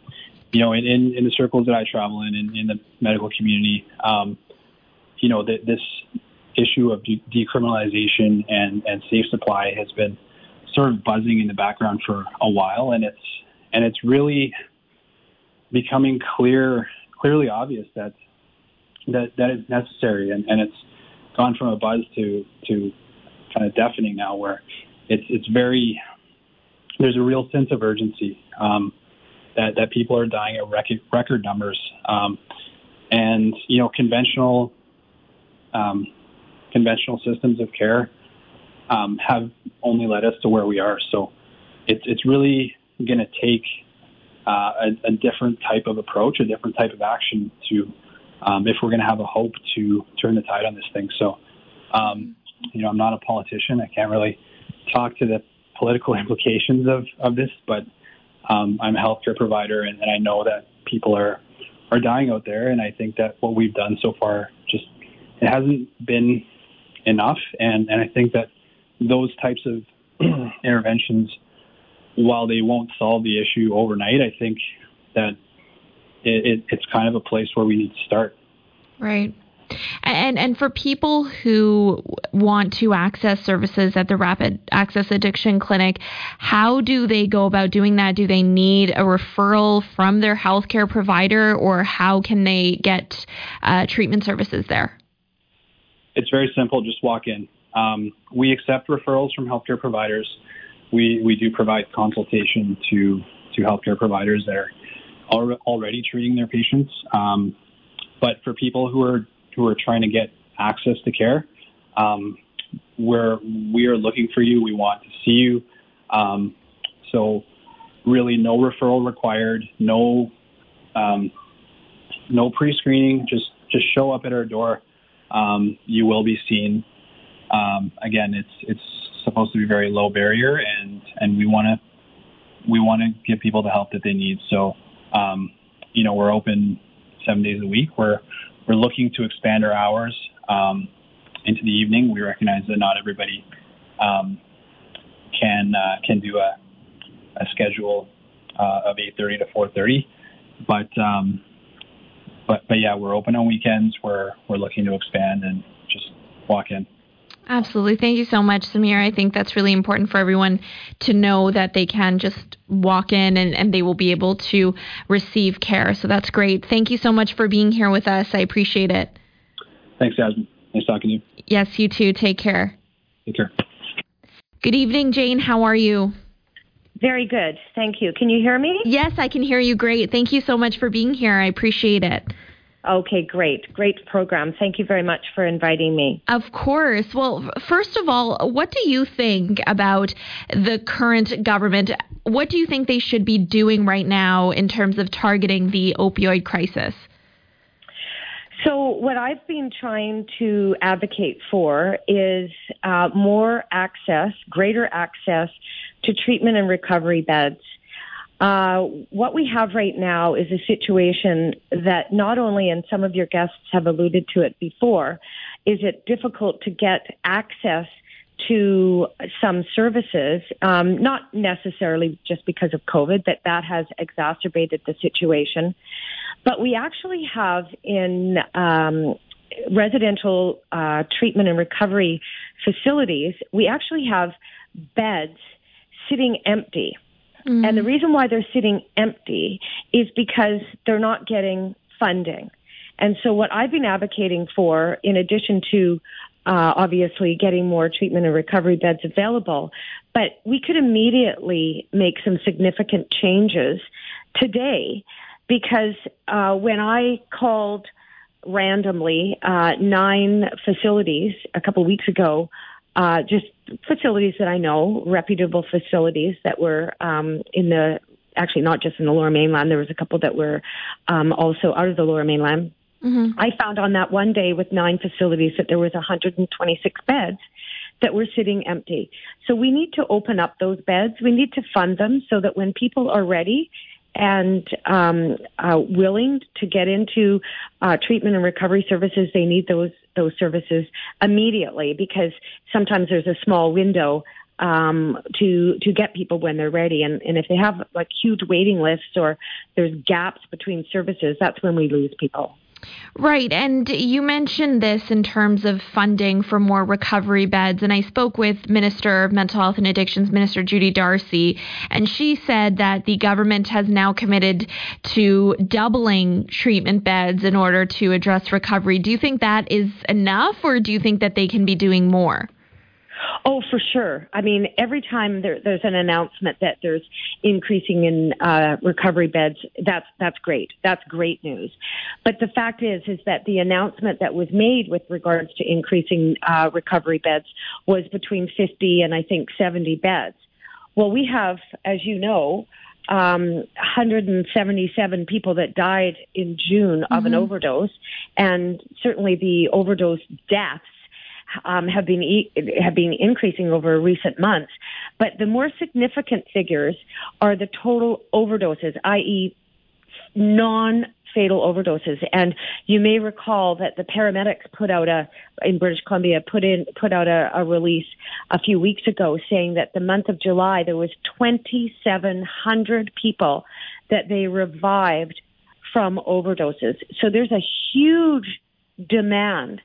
you know, in, in, in, the circles that I travel in, in, in the medical community, um, you know, the, this issue of de- decriminalization and, and safe supply has been sort of buzzing in the background for a while, and it's and it's really becoming clear clearly obvious that that that is necessary, and, and it's gone from a buzz to to kind of deafening now, where it's it's very there's a real sense of urgency um, that that people are dying at record record numbers, um, and you know conventional um, conventional systems of care um, have only led us to where we are. So it's it's really going to take uh, a, a, different type of approach, a different type of action to, um, if we're going to have a hope to turn the tide on this thing. So, um, you know, I'm not a politician. I can't really talk to the political implications of, of this, but um, I'm a healthcare provider, and, and I know that people are are dying out there, and I think that what we've done so far just it hasn't been enough, and and I think that those types of interventions while they won't solve the issue overnight, I think that it, it, it's kind of a place where we need to start. Right. And and for people who want to access services at the Rapid Access Addiction Clinic, how do they go about doing that? Do they need a referral from their healthcare provider, or how can they get uh, treatment services there? It's very simple. Just walk in. Um, we accept referrals from healthcare providers we, we do provide consultation to, to healthcare providers that are already treating their patients. Um, but for people who are who are trying to get access to care, um, we're we are looking for you. We want to see you. Um, so really, no referral required. No um, no pre-screening. Just just show up at our door. Um, you will be seen. Um, again, it's it's supposed to be very low barrier, and and we want to we want to give people the help that they need. So, um, you know, we're open seven days a week. We're we're looking to expand our hours. Um, into the evening. We recognize that not everybody um, can uh, can do a, a schedule uh, of 8:30 to 4:30, but um, but but yeah, we're open on weekends. We're we're looking to expand and just walk in. Absolutely. Thank you so much, Samir. I think that's really important for everyone to know that they can just walk in and, and they will be able to receive care. So that's great. Thank you so much for being here with us. I appreciate it. Thanks, Jasmine. Nice talking to you. Yes, you too. Take care. Take care. Good evening, Jane. How are you? Very good. Thank you. Can you hear me? Yes, I can hear you great. Thank you so much for being here. I appreciate it. Okay, great. Great program. Thank you very much for inviting me. Of course. Well, first of all, what do you think about the current government? What do you think they should be doing right now in terms of targeting the opioid crisis? So, what I've been trying to advocate for is uh, more access, greater access to treatment and recovery beds. Uh, what we have right now is a situation that not only, and some of your guests have alluded to it before, is it difficult to get access to some services, um, not necessarily just because of COVID, that that has exacerbated the situation. But we actually have in um, residential uh, treatment and recovery facilities, we actually have beds sitting empty. Mm. And the reason why they're sitting empty is because they're not getting funding. And so, what I've been advocating for, in addition to uh, obviously getting more treatment and recovery beds available, but we could immediately make some significant changes today because uh, when I called randomly uh, nine facilities a couple of weeks ago, uh, just facilities that I know, reputable facilities that were um, in the actually not just in the Lower Mainland. There was a couple that were um, also out of the Lower Mainland. Mm-hmm. I found on that one day with nine facilities that there was 126 beds that were sitting empty. So we need to open up those beds. We need to fund them so that when people are ready and um, uh, willing to get into uh, treatment and recovery services, they need those those services immediately because sometimes there's a small window um, to to get people when they're ready, and, and if they have like huge waiting lists or there's gaps between services, that's when we lose people. Right. And you mentioned this in terms of funding for more recovery beds. And I spoke with Minister of Mental Health and Addictions, Minister Judy Darcy, and she said that the government has now committed to doubling treatment beds in order to address recovery. Do you think that is enough, or do you think that they can be doing more? Oh, for sure. I mean, every time there, there's an announcement that there's increasing in uh, recovery beds, that's that's great. That's great news. But the fact is, is that the announcement that was made with regards to increasing uh, recovery beds was between 50 and I think 70 beds. Well, we have, as you know, um, 177 people that died in June of mm-hmm. an overdose, and certainly the overdose deaths um, have been e- have been increasing over recent months. But the more significant figures are the total overdoses, i.e., non fatal overdoses. And you may recall that the paramedics put out a in British Columbia put in put out a, a release a few weeks ago saying that the month of July there was 2,700 people that they revived from overdoses. So there's a huge demand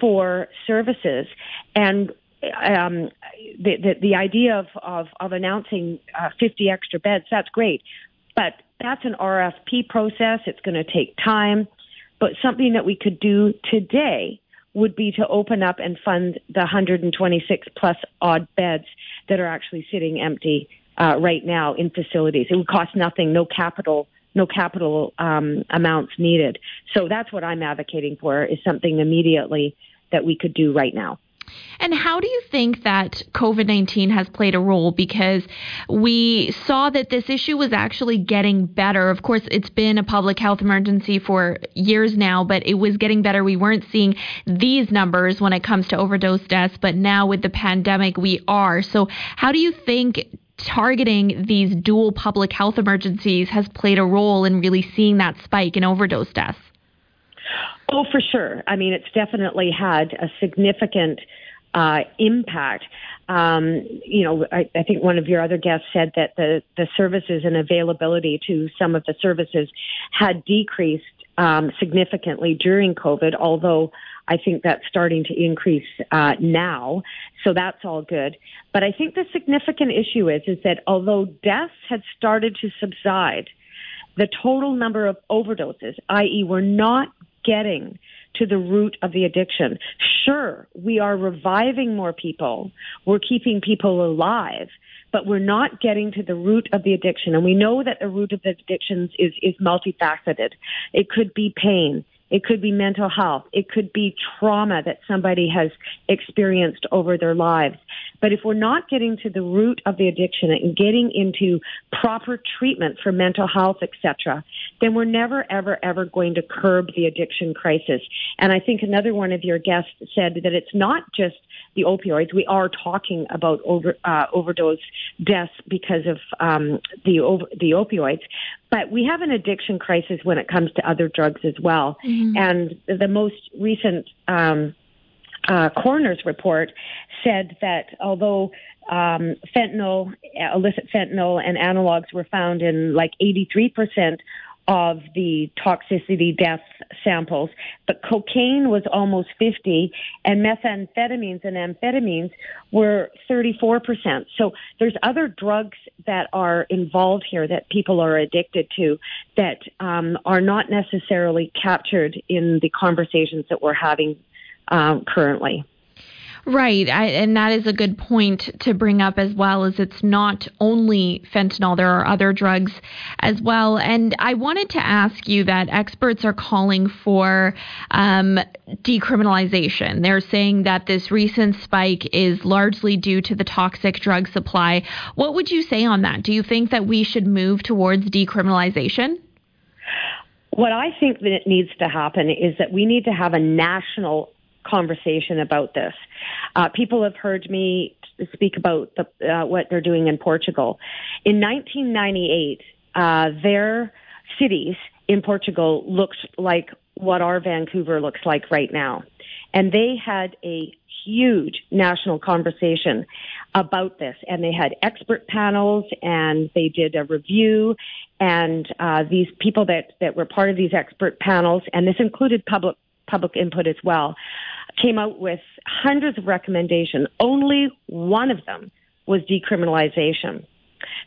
for services. And um, the, the, the idea of, of, of announcing uh, 50 extra beds, that's great. But that's an RFP process. It's going to take time. But something that we could do today would be to open up and fund the 126 plus odd beds that are actually sitting empty uh, right now in facilities. It would cost nothing, no capital no capital um, amounts needed. So that's what I'm advocating for is something immediately that we could do right now. And how do you think that COVID 19 has played a role? Because we saw that this issue was actually getting better. Of course, it's been a public health emergency for years now, but it was getting better. We weren't seeing these numbers when it comes to overdose deaths, but now with the pandemic, we are. So, how do you think targeting these dual public health emergencies has played a role in really seeing that spike in overdose deaths? Oh, for sure. I mean, it's definitely had a significant uh, impact. Um, you know, I, I, think one of your other guests said that the, the services and availability to some of the services had decreased um, significantly during COVID, although I think that's starting to increase uh, now. So that's all good. But I think the significant issue is is that although deaths had started to subside, the total number of overdoses, i.e., we're not getting to the root of the addiction. Sure, we are reviving more people. We're keeping people alive, but we're not getting to the root of the addiction. And we know that the root of the addictions is, is multifaceted. It could be pain. It could be mental health. It could be trauma that somebody has experienced over their lives. But if we're not getting to the root of the addiction and getting into proper treatment for mental health, etc., then we're never, ever, ever going to curb the addiction crisis. And I think another one of your guests said that it's not just the opioids. We are talking about over, uh, overdose deaths because of um, the the opioids, but we have an addiction crisis when it comes to other drugs as well. Mm-hmm. And the most recent um, uh, coroner's report said that although um, fentanyl, illicit fentanyl, and analogs were found in like 83% of the toxicity death samples, but cocaine was almost 50 and methamphetamines and amphetamines were 34%. So there's other drugs that are involved here that people are addicted to that um, are not necessarily captured in the conversations that we're having um, currently. Right, I, and that is a good point to bring up as well. As it's not only fentanyl; there are other drugs as well. And I wanted to ask you that experts are calling for um, decriminalization. They're saying that this recent spike is largely due to the toxic drug supply. What would you say on that? Do you think that we should move towards decriminalization? What I think that needs to happen is that we need to have a national conversation about this. Uh, people have heard me speak about the, uh, what they're doing in Portugal. In 1998, uh, their cities in Portugal looked like what our Vancouver looks like right now. And they had a huge national conversation about this. And they had expert panels and they did a review. And uh, these people that, that were part of these expert panels, and this included public public input as well, came out with hundreds of recommendations. Only one of them was decriminalization.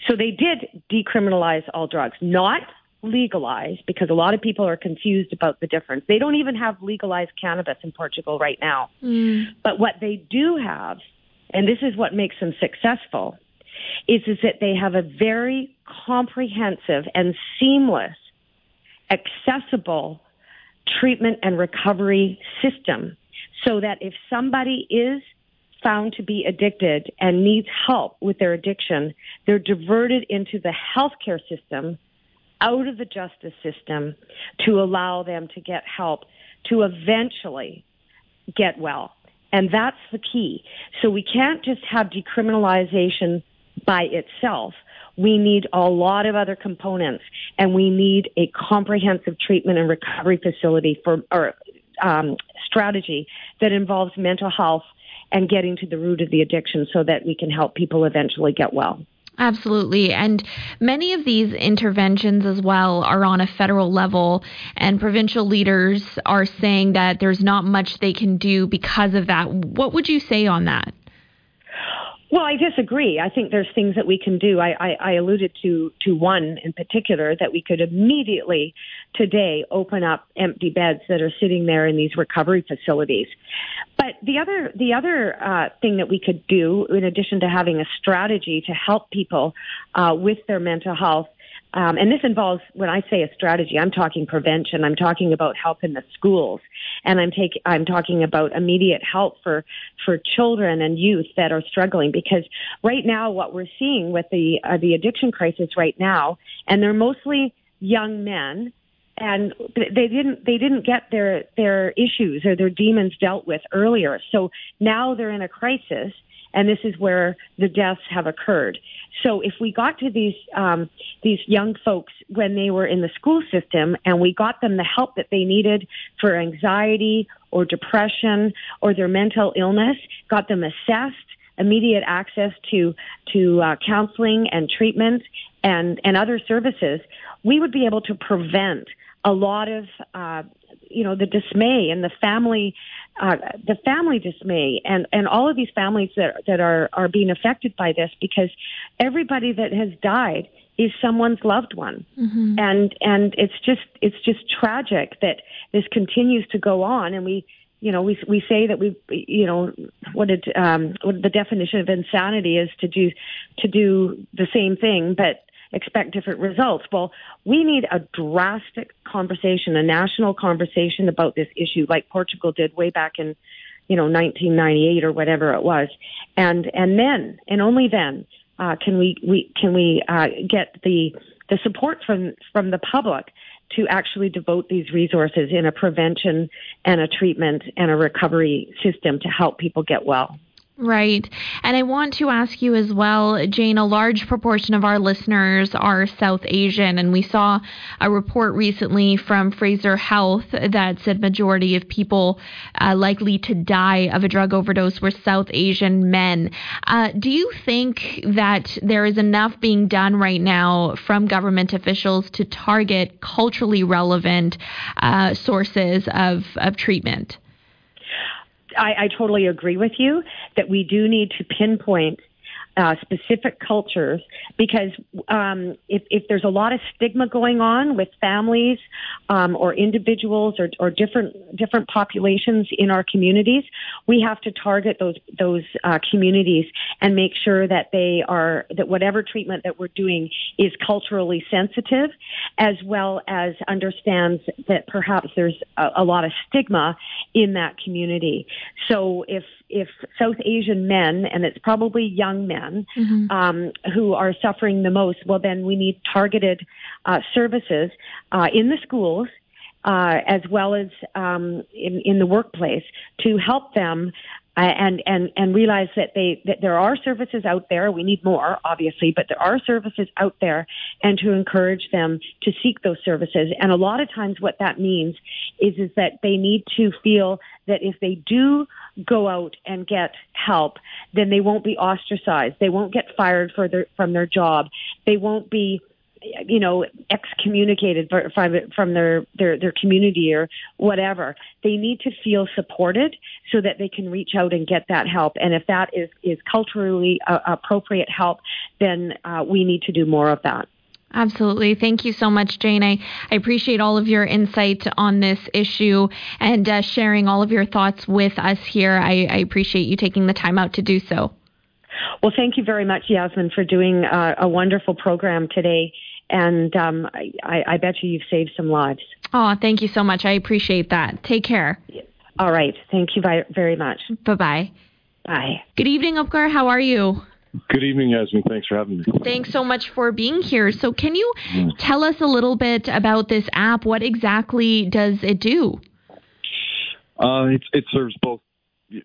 So they did decriminalize all drugs, not legalize, because a lot of people are confused about the difference. They don't even have legalized cannabis in Portugal right now. Mm. But what they do have, and this is what makes them successful, is, is that they have a very comprehensive and seamless, accessible treatment and recovery system so that if somebody is found to be addicted and needs help with their addiction, they're diverted into the healthcare system out of the justice system to allow them to get help to eventually get well. And that's the key. So we can't just have decriminalization by itself. We need a lot of other components and we need a comprehensive treatment and recovery facility for, or um, strategy that involves mental health and getting to the root of the addiction so that we can help people eventually get well. Absolutely. And many of these interventions as well are on a federal level, and provincial leaders are saying that there's not much they can do because of that. What would you say on that? Well, I disagree. I think there's things that we can do. I, I, I alluded to to one in particular that we could immediately today open up empty beds that are sitting there in these recovery facilities. But the other the other uh, thing that we could do, in addition to having a strategy to help people uh, with their mental health, um, and this involves, when I say a strategy, I'm talking prevention. I'm talking about help in the schools, and I'm taking, I'm talking about immediate help for for children and youth that are struggling. Because right now, what we're seeing with the uh, the addiction crisis right now, and they're mostly young men, and they didn't they didn't get their their issues or their demons dealt with earlier. So now they're in a crisis and this is where the deaths have occurred. So if we got to these um, these young folks when they were in the school system and we got them the help that they needed for anxiety or depression or their mental illness, got them assessed, immediate access to to uh, counseling and treatment and and other services, we would be able to prevent a lot of uh, you know the dismay and the family uh, the family dismay and and all of these families that that are are being affected by this because everybody that has died is someone's loved one mm-hmm. and and it's just it's just tragic that this continues to go on and we you know we we say that we you know what it um what the definition of insanity is to do to do the same thing but expect different results. Well, we need a drastic conversation, a national conversation about this issue, like Portugal did way back in, you know, 1998 or whatever it was, and and then and only then uh, can we we can we uh, get the the support from from the public to actually devote these resources in a prevention and a treatment and a recovery system to help people get well. Right. And I want to ask you as well, Jane, a large proportion of our listeners are South Asian, and we saw a report recently from Fraser Health that said majority of people uh, likely to die of a drug overdose were South Asian men. Uh, do you think that there is enough being done right now from government officials to target culturally relevant uh, sources of, of treatment? I, I totally agree with you that we do need to pinpoint uh, specific cultures because um, if, if, there's a lot of stigma going on with families um, or individuals or, or, different different populations in our communities, we have to target those those uh, communities and make sure that they are that whatever treatment that we're doing is culturally sensitive, as well as understands that perhaps there's a, a lot of stigma in that community. So if if South Asian men, and it's probably young men, mm-hmm. um, who are suffering the most, well, then we need targeted uh, services uh, in the schools. Uh, as well as um, in, in the workplace to help them and and and realize that they that there are services out there. We need more, obviously, but there are services out there, and to encourage them to seek those services. And a lot of times, what that means is is that they need to feel that if they do go out and get help, then they won't be ostracized. They won't get fired for their, from their job. They won't be you know excommunicated from from their their their community or whatever they need to feel supported so that they can reach out and get that help and if that is is culturally uh, appropriate help then uh, we need to do more of that Absolutely. Thank you so much, Jane. I, I appreciate all of your insight on this issue and uh, sharing all of your thoughts with us here. I, I, appreciate you taking the time out to do so. Well, thank you very much, Yasmin, for doing uh, a wonderful program today. And um, I, I, bet you you've saved some lives. Oh, thank you so much. I appreciate that. Take care. All right. Thank you very much. Bye-bye. Bye. Good evening, Upkar. How are you? Good evening, Yasmin. Thanks for having me. Thanks so much for being here. So, can you mm. tell us a little bit about this app? What exactly does it do? Uh, it, it, serves both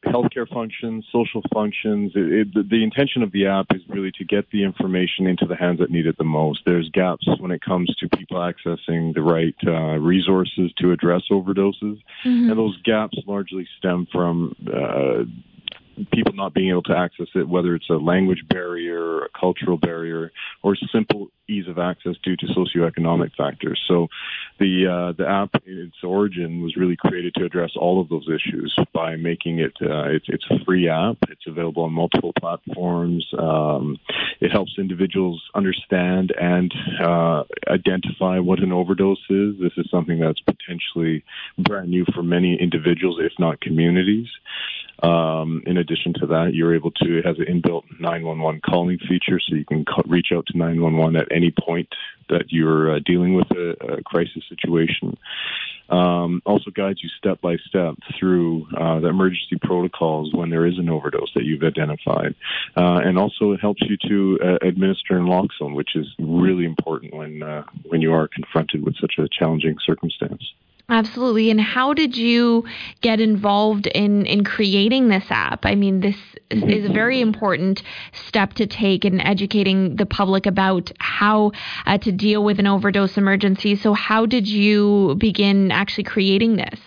healthcare functions, social functions. It, it, the intention of the app is really to get the information into the hands that need it the most. There's gaps when it comes to people accessing the right uh, resources to address overdoses, mm-hmm. and those gaps largely stem from uh, people not being able to access it, whether it's a language barrier, a cultural barrier, or simple ease of access due to socioeconomic factors. So, the uh, the app in its origin was really created to address all of those issues by making it uh, it's it's a free app. It's available on multiple platforms. Um, it helps individuals understand and uh, identify what an overdose is. This is something that's potentially brand new for many individuals, if not communities. Um, in addition to that, you're able to, it has an inbuilt 911 calling feature, so you can call, reach out to 911 at any point that you're uh, dealing with a, a crisis situation. Um, also guides you step by step through uh, the emergency protocols when there is an overdose that you've identified. Uh, and also it helps you to uh, administer naloxone, which is really important when, uh, when you are confronted with such a challenging circumstance. Absolutely. And how did you get involved in in creating this app? I mean, this is a very important step to take in educating the public about how uh, to deal with an overdose emergency. So, how did you begin actually creating this?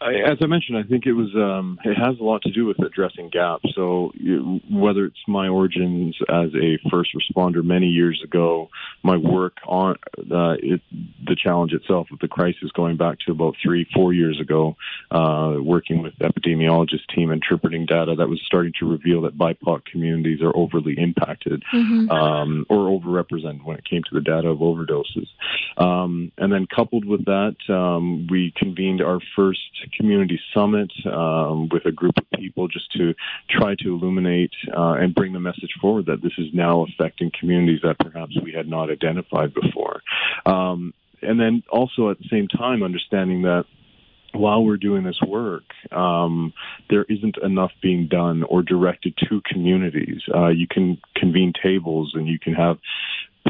I, as I mentioned, I think it was um, it has a lot to do with addressing gaps. So you, whether it's my origins as a first responder many years ago, my work on uh, it, the challenge itself of the crisis going back to about three, four years ago, uh, working with epidemiologist team interpreting data that was starting to reveal that BIPOC communities are overly impacted mm-hmm. um, or overrepresented when it came to the data of overdoses. Um, and then coupled with that, um, we convened our first community summit um, with a group of people just to try to illuminate uh, and bring the message forward that this is now affecting communities that perhaps we had not identified before. Um, and then also at the same time understanding that while we're doing this work, um, there isn't enough being done or directed to communities. Uh, you can convene tables and you can have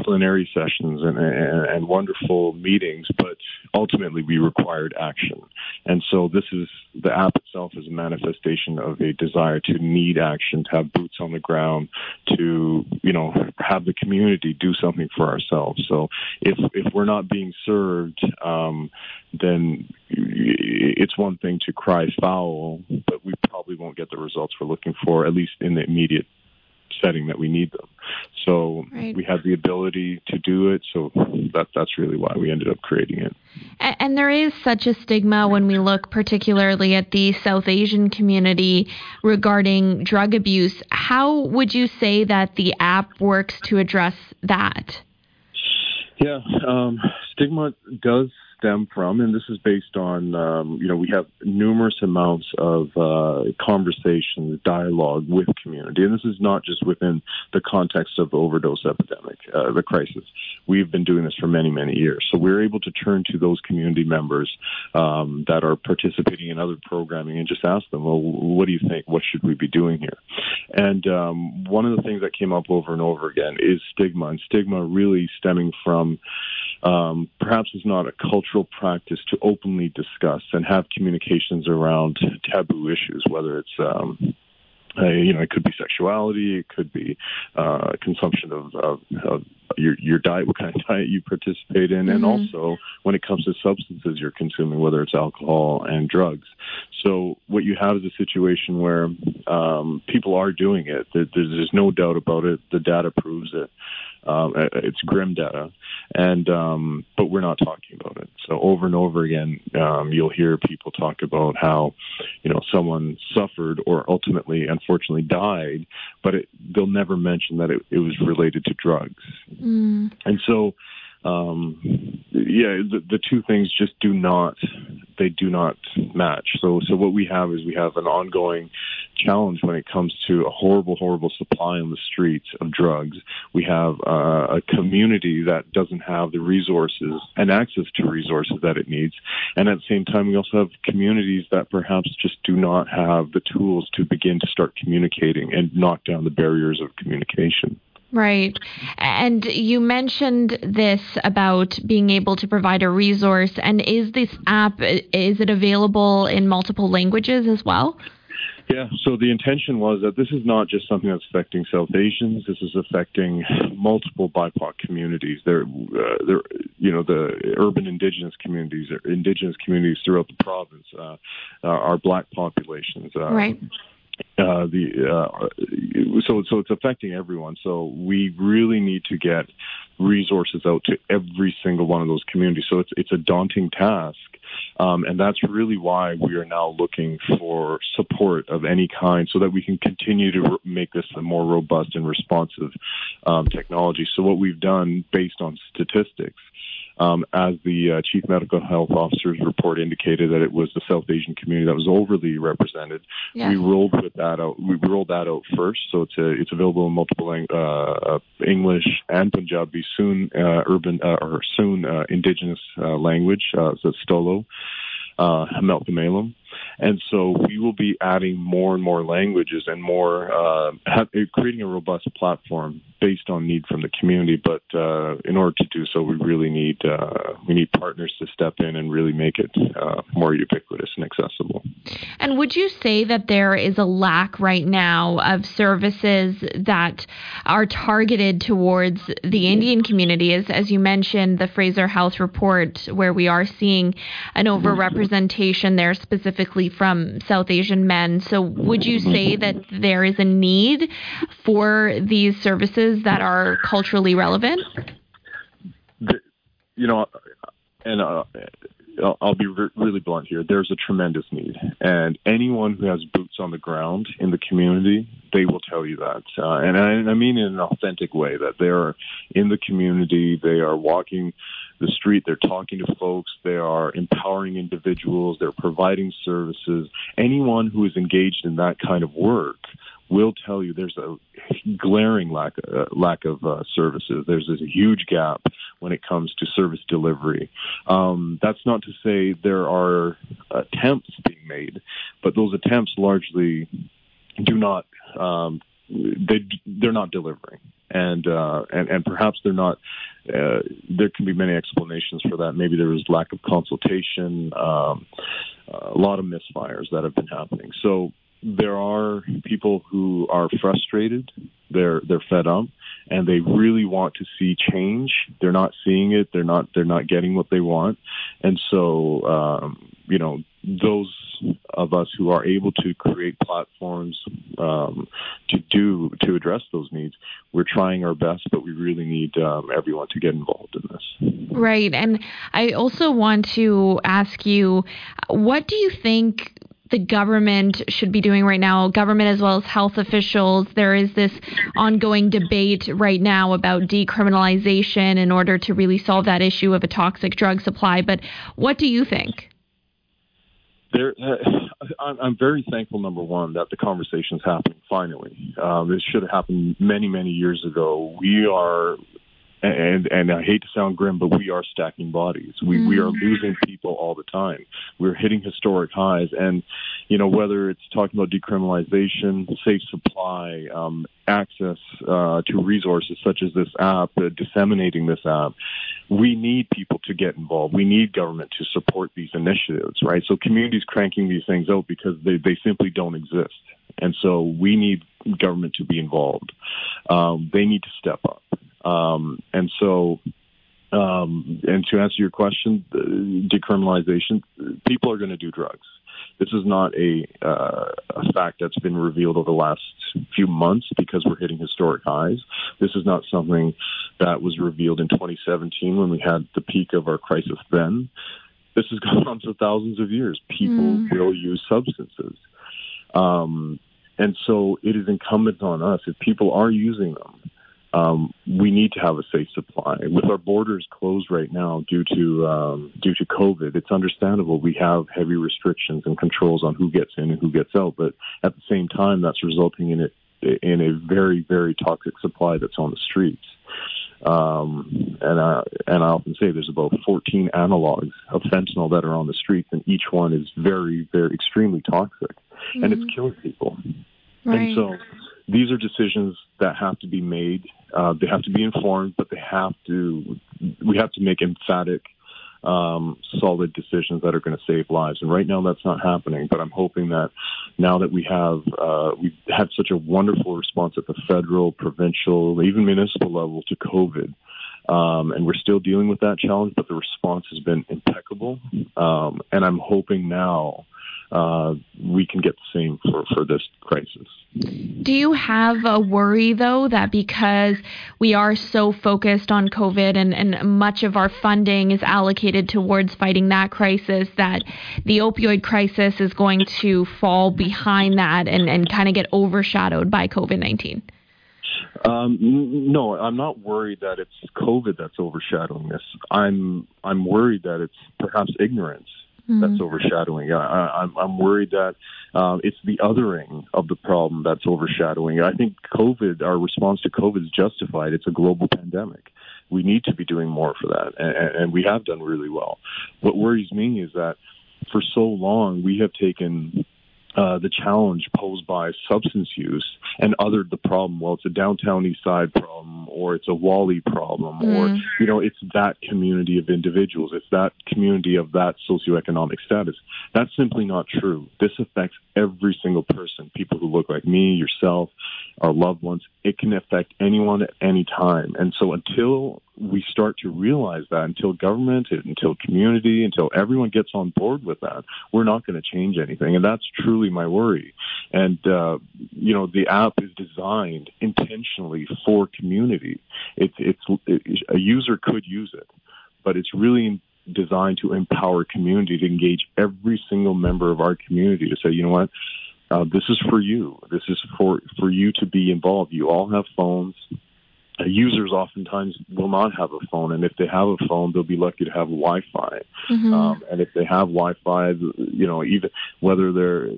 plenary sessions and, and, and, wonderful meetings, but ultimately we required action. And so this is the app itself is a manifestation of a desire to need action, to have boots on the ground, to you know have the community do something for ourselves. So if if we're not being served, um, then it's one thing to cry foul, but we probably won't get the results we're looking for, at least in the immediate setting that we need them. So right. we have the ability to do it. So that that's really why we ended up creating it. And, and there is such a stigma when we look particularly at the South Asian community regarding drug abuse. How would you say that the app works to address that? Yeah, um, stigma does stem from, and this is based on, um, you know, we have numerous amounts of uh, conversation, dialogue with community, and this is not just within the context of the overdose epidemic, uh, the crisis. We've been doing this for many, many years, so we're able to turn to those community members um, that are participating in other programming and just ask them, well, what do you think? What should we be doing here? And um, one of the things that came up over and over again is stigma, and stigma really stemming from um, perhaps it's not a cultural practice to openly discuss and have communications around taboo issues, whether it's um, uh, you know, it could be sexuality, it could be uh, consumption of, of, of your your diet, what kind of diet you participate in, mm-hmm. and also when it comes to substances you're consuming, whether it's alcohol and drugs. So what you have is a situation where um, people are doing it. There's, there's no doubt about it. The data proves it. Um, it's grim data, and um, but we're not talking about it. So over and over again, um, you'll hear people talk about how, you know, someone suffered or ultimately, unfortunately, died, but it, they'll never mention that it, it was related to drugs. Mm. And so um, yeah, the, the two things just do not they do not match. So so what we have is we have an ongoing challenge when it comes to a horrible horrible supply on the streets of drugs. We have uh, a community that doesn't have the resources and access to resources that it needs, and at the same time we also have communities that perhaps just do not have the tools to begin to start communicating and knock down the barriers of communication. Right. And you mentioned this about being able to provide a resource. And is this app, is it available in multiple languages as well? Yeah, so the intention was that this is not just something that's affecting South Asians. This is affecting multiple BIPOC communities. They're, uh, they're you know, the urban indigenous communities, indigenous communities throughout the province, uh, are black populations. Uh, right uh, the uh, so so it's affecting everyone. So we really need to get resources out to every single one of those communities. So it's it's a daunting task, um, and that's really why we are now looking for support of any kind, so that we can continue to make this a more robust and responsive um, technology. So what we've done, based on statistics, um, as the uh, chief medical health officer's report indicated that it was the South Asian community that was overly represented. Yes. We rolled with that out. We rolled that out first, so it's a, it's available in multiple uh, uh, English and Punjabi, soon uh, urban uh, or soon uh, indigenous language, so Stolo, uh, Malcolm And so we will be adding more and more languages and more, uh, have, creating a robust platform based on need from the community. But uh, in order to do so, we really need uh, we need partners to step in and really make it uh, more ubiquitous and accessible. And would you say that there is a lack right now of services that are targeted towards the Indian community? As, as you mentioned, the Fraser Health Report, where we are seeing an overrepresentation there specifically from South Asian men. So, would you say that there is a need for these services? that are culturally relevant? You know, and uh, I'll be re- really blunt here. There's a tremendous need, and anyone who has boots on the ground in the community, they will tell you that. Uh, and, I, I mean in an authentic way that they are in the community, they are walking the street, they're talking to folks, they are empowering individuals, they're providing services. Anyone who is engaged in that kind of work will tell you there's a glaring lack uh, lack of uh, services. There's this huge gap when it comes to service delivery. Um, that's not to say there are attempts being made, but those attempts largely do not um, they they're not delivering. And, uh, and and perhaps they're not. Uh, there can be many explanations for that. Maybe there was lack of consultation, um, a lot of misfires that have been happening. So there are people who are frustrated, they're they're fed up, and they really want to see change. They're not seeing it. They're not they're not getting what they want, and so um, you know those of us who are able to create platforms um, to do to address those needs, we're trying our best, but we really need um, everyone to get involved in this. Right, and I also want to ask you, what do you think the government should be doing right now, government as well as health officials. There is this ongoing debate right now about decriminalization in order to really solve that issue of a toxic drug supply. But what do you think? There, uh, I'm very thankful, number one, that the conversation is happening finally. Um, this should have happened many, many years ago. We are and and I hate to sound grim, but we are stacking bodies. We mm. we are mm. losing people all the time. We're hitting historic highs, and you know whether it's talking about decriminalization, safe supply, um, access uh, to resources such as this app, uh, disseminating this app. We need people to get involved. We need government to support these initiatives, right? So communities cranking these things out because they they simply don't exist, and so we need government to be involved. Um, they need to step up. Um, and so, um, and to answer your question, decriminalization, people are going to do drugs. This is not a, uh, a fact that's been revealed over the last few months because we're hitting historic highs. This is not something that was revealed in 2017 when we had the peak of our crisis then. This has gone on for thousands of years. People mm. will use substances. Um, and so it is incumbent on us, if people are using them, um, we need to have a safe supply. With our borders closed right now due to um, due to COVID, it's understandable we have heavy restrictions and controls on who gets in and who gets out. But at the same time, that's resulting in it in a very very toxic supply that's on the streets. Um, and I and I often say there's about 14 analogs of fentanyl that are on the streets, and each one is very very extremely toxic, mm-hmm. and it's mm-hmm. killing people. Right. And so these are decisions that have to be made. Uh, they have to be informed, but they have to. We have to make emphatic, um, solid decisions that are going to save lives. And right now, that's not happening. But I'm hoping that now that we have uh, we've had such a wonderful response at the federal, provincial, even municipal level to COVID. Um, and we're still dealing with that challenge, but the response has been impeccable. Um, and I'm hoping now uh, we can get the same for, for this crisis. Do you have a worry, though, that because we are so focused on COVID and, and much of our funding is allocated towards fighting that crisis, that the opioid crisis is going to fall behind that and, and kind of get overshadowed by COVID 19? Um, no, I'm not worried that it's COVID that's overshadowing this. I'm I'm worried that it's perhaps ignorance mm-hmm. that's overshadowing. I, I'm, I'm worried that um, it's the othering of the problem that's overshadowing. I think COVID, our response to COVID is justified. It's a global pandemic. We need to be doing more for that, and, and we have done really well. What worries me is that for so long we have taken uh, the challenge posed by substance use and othered the problem. Well, it's a downtown east side problem, or it's a Whalley problem, mm. or, you know, it's that community of individuals. It's that community of that socioeconomic status. That's simply not true. This affects every single person, people who look like me, yourself, our loved ones. It can affect anyone at any time. And so until we start to realize that until government, until community, until everyone gets on board with that, we're not going to change anything. And that's truly my worry. And, uh, you know, the app is designed intentionally for community. It's, it's, it, a user could use it, but it's really designed to empower community to engage every single member of our community to say, you know what? Uh, this is for you. This is for, for you to be involved. You all have phones uh, users oftentimes will not have a phone, and if they have a phone, they'll be lucky to have Wi-Fi. Mm-hmm. Um, and if they have Wi-Fi, you know, even whether they're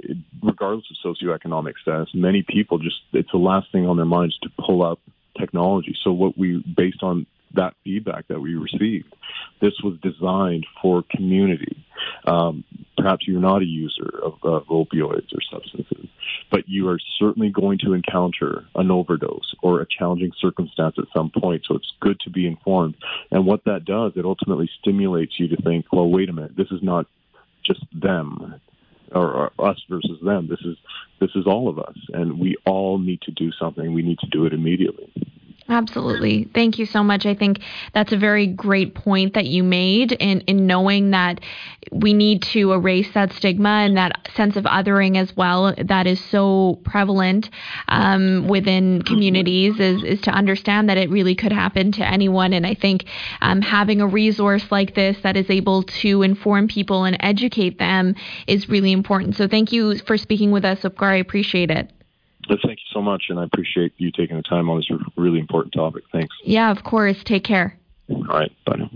regardless of socioeconomic status, many people just it's the last thing on their minds to pull up technology. So what we based on that feedback that we received. This was designed for community. Um, perhaps you're not a user of, opioids or substances, but you are certainly going to encounter an overdose or a challenging circumstance at some point. So it's good to be informed. And what that does, it ultimately stimulates you to think, well, wait a minute, this is not just them or, or us versus them. This is this is all of us, and we all need to do something. We need to do it immediately. Absolutely. Thank you so much. I think that's a very great point that you made in, in knowing that we need to erase that stigma and that sense of othering as well that is so prevalent um, within communities is, is to understand that it really could happen to anyone. And I think um, having a resource like this that is able to inform people and educate them is really important. So thank you for speaking with us, Upkar. I appreciate it. But thank you so much, and I appreciate you taking the time on this really important topic. Thanks. Yeah, of course. Take care. All right. Bye now.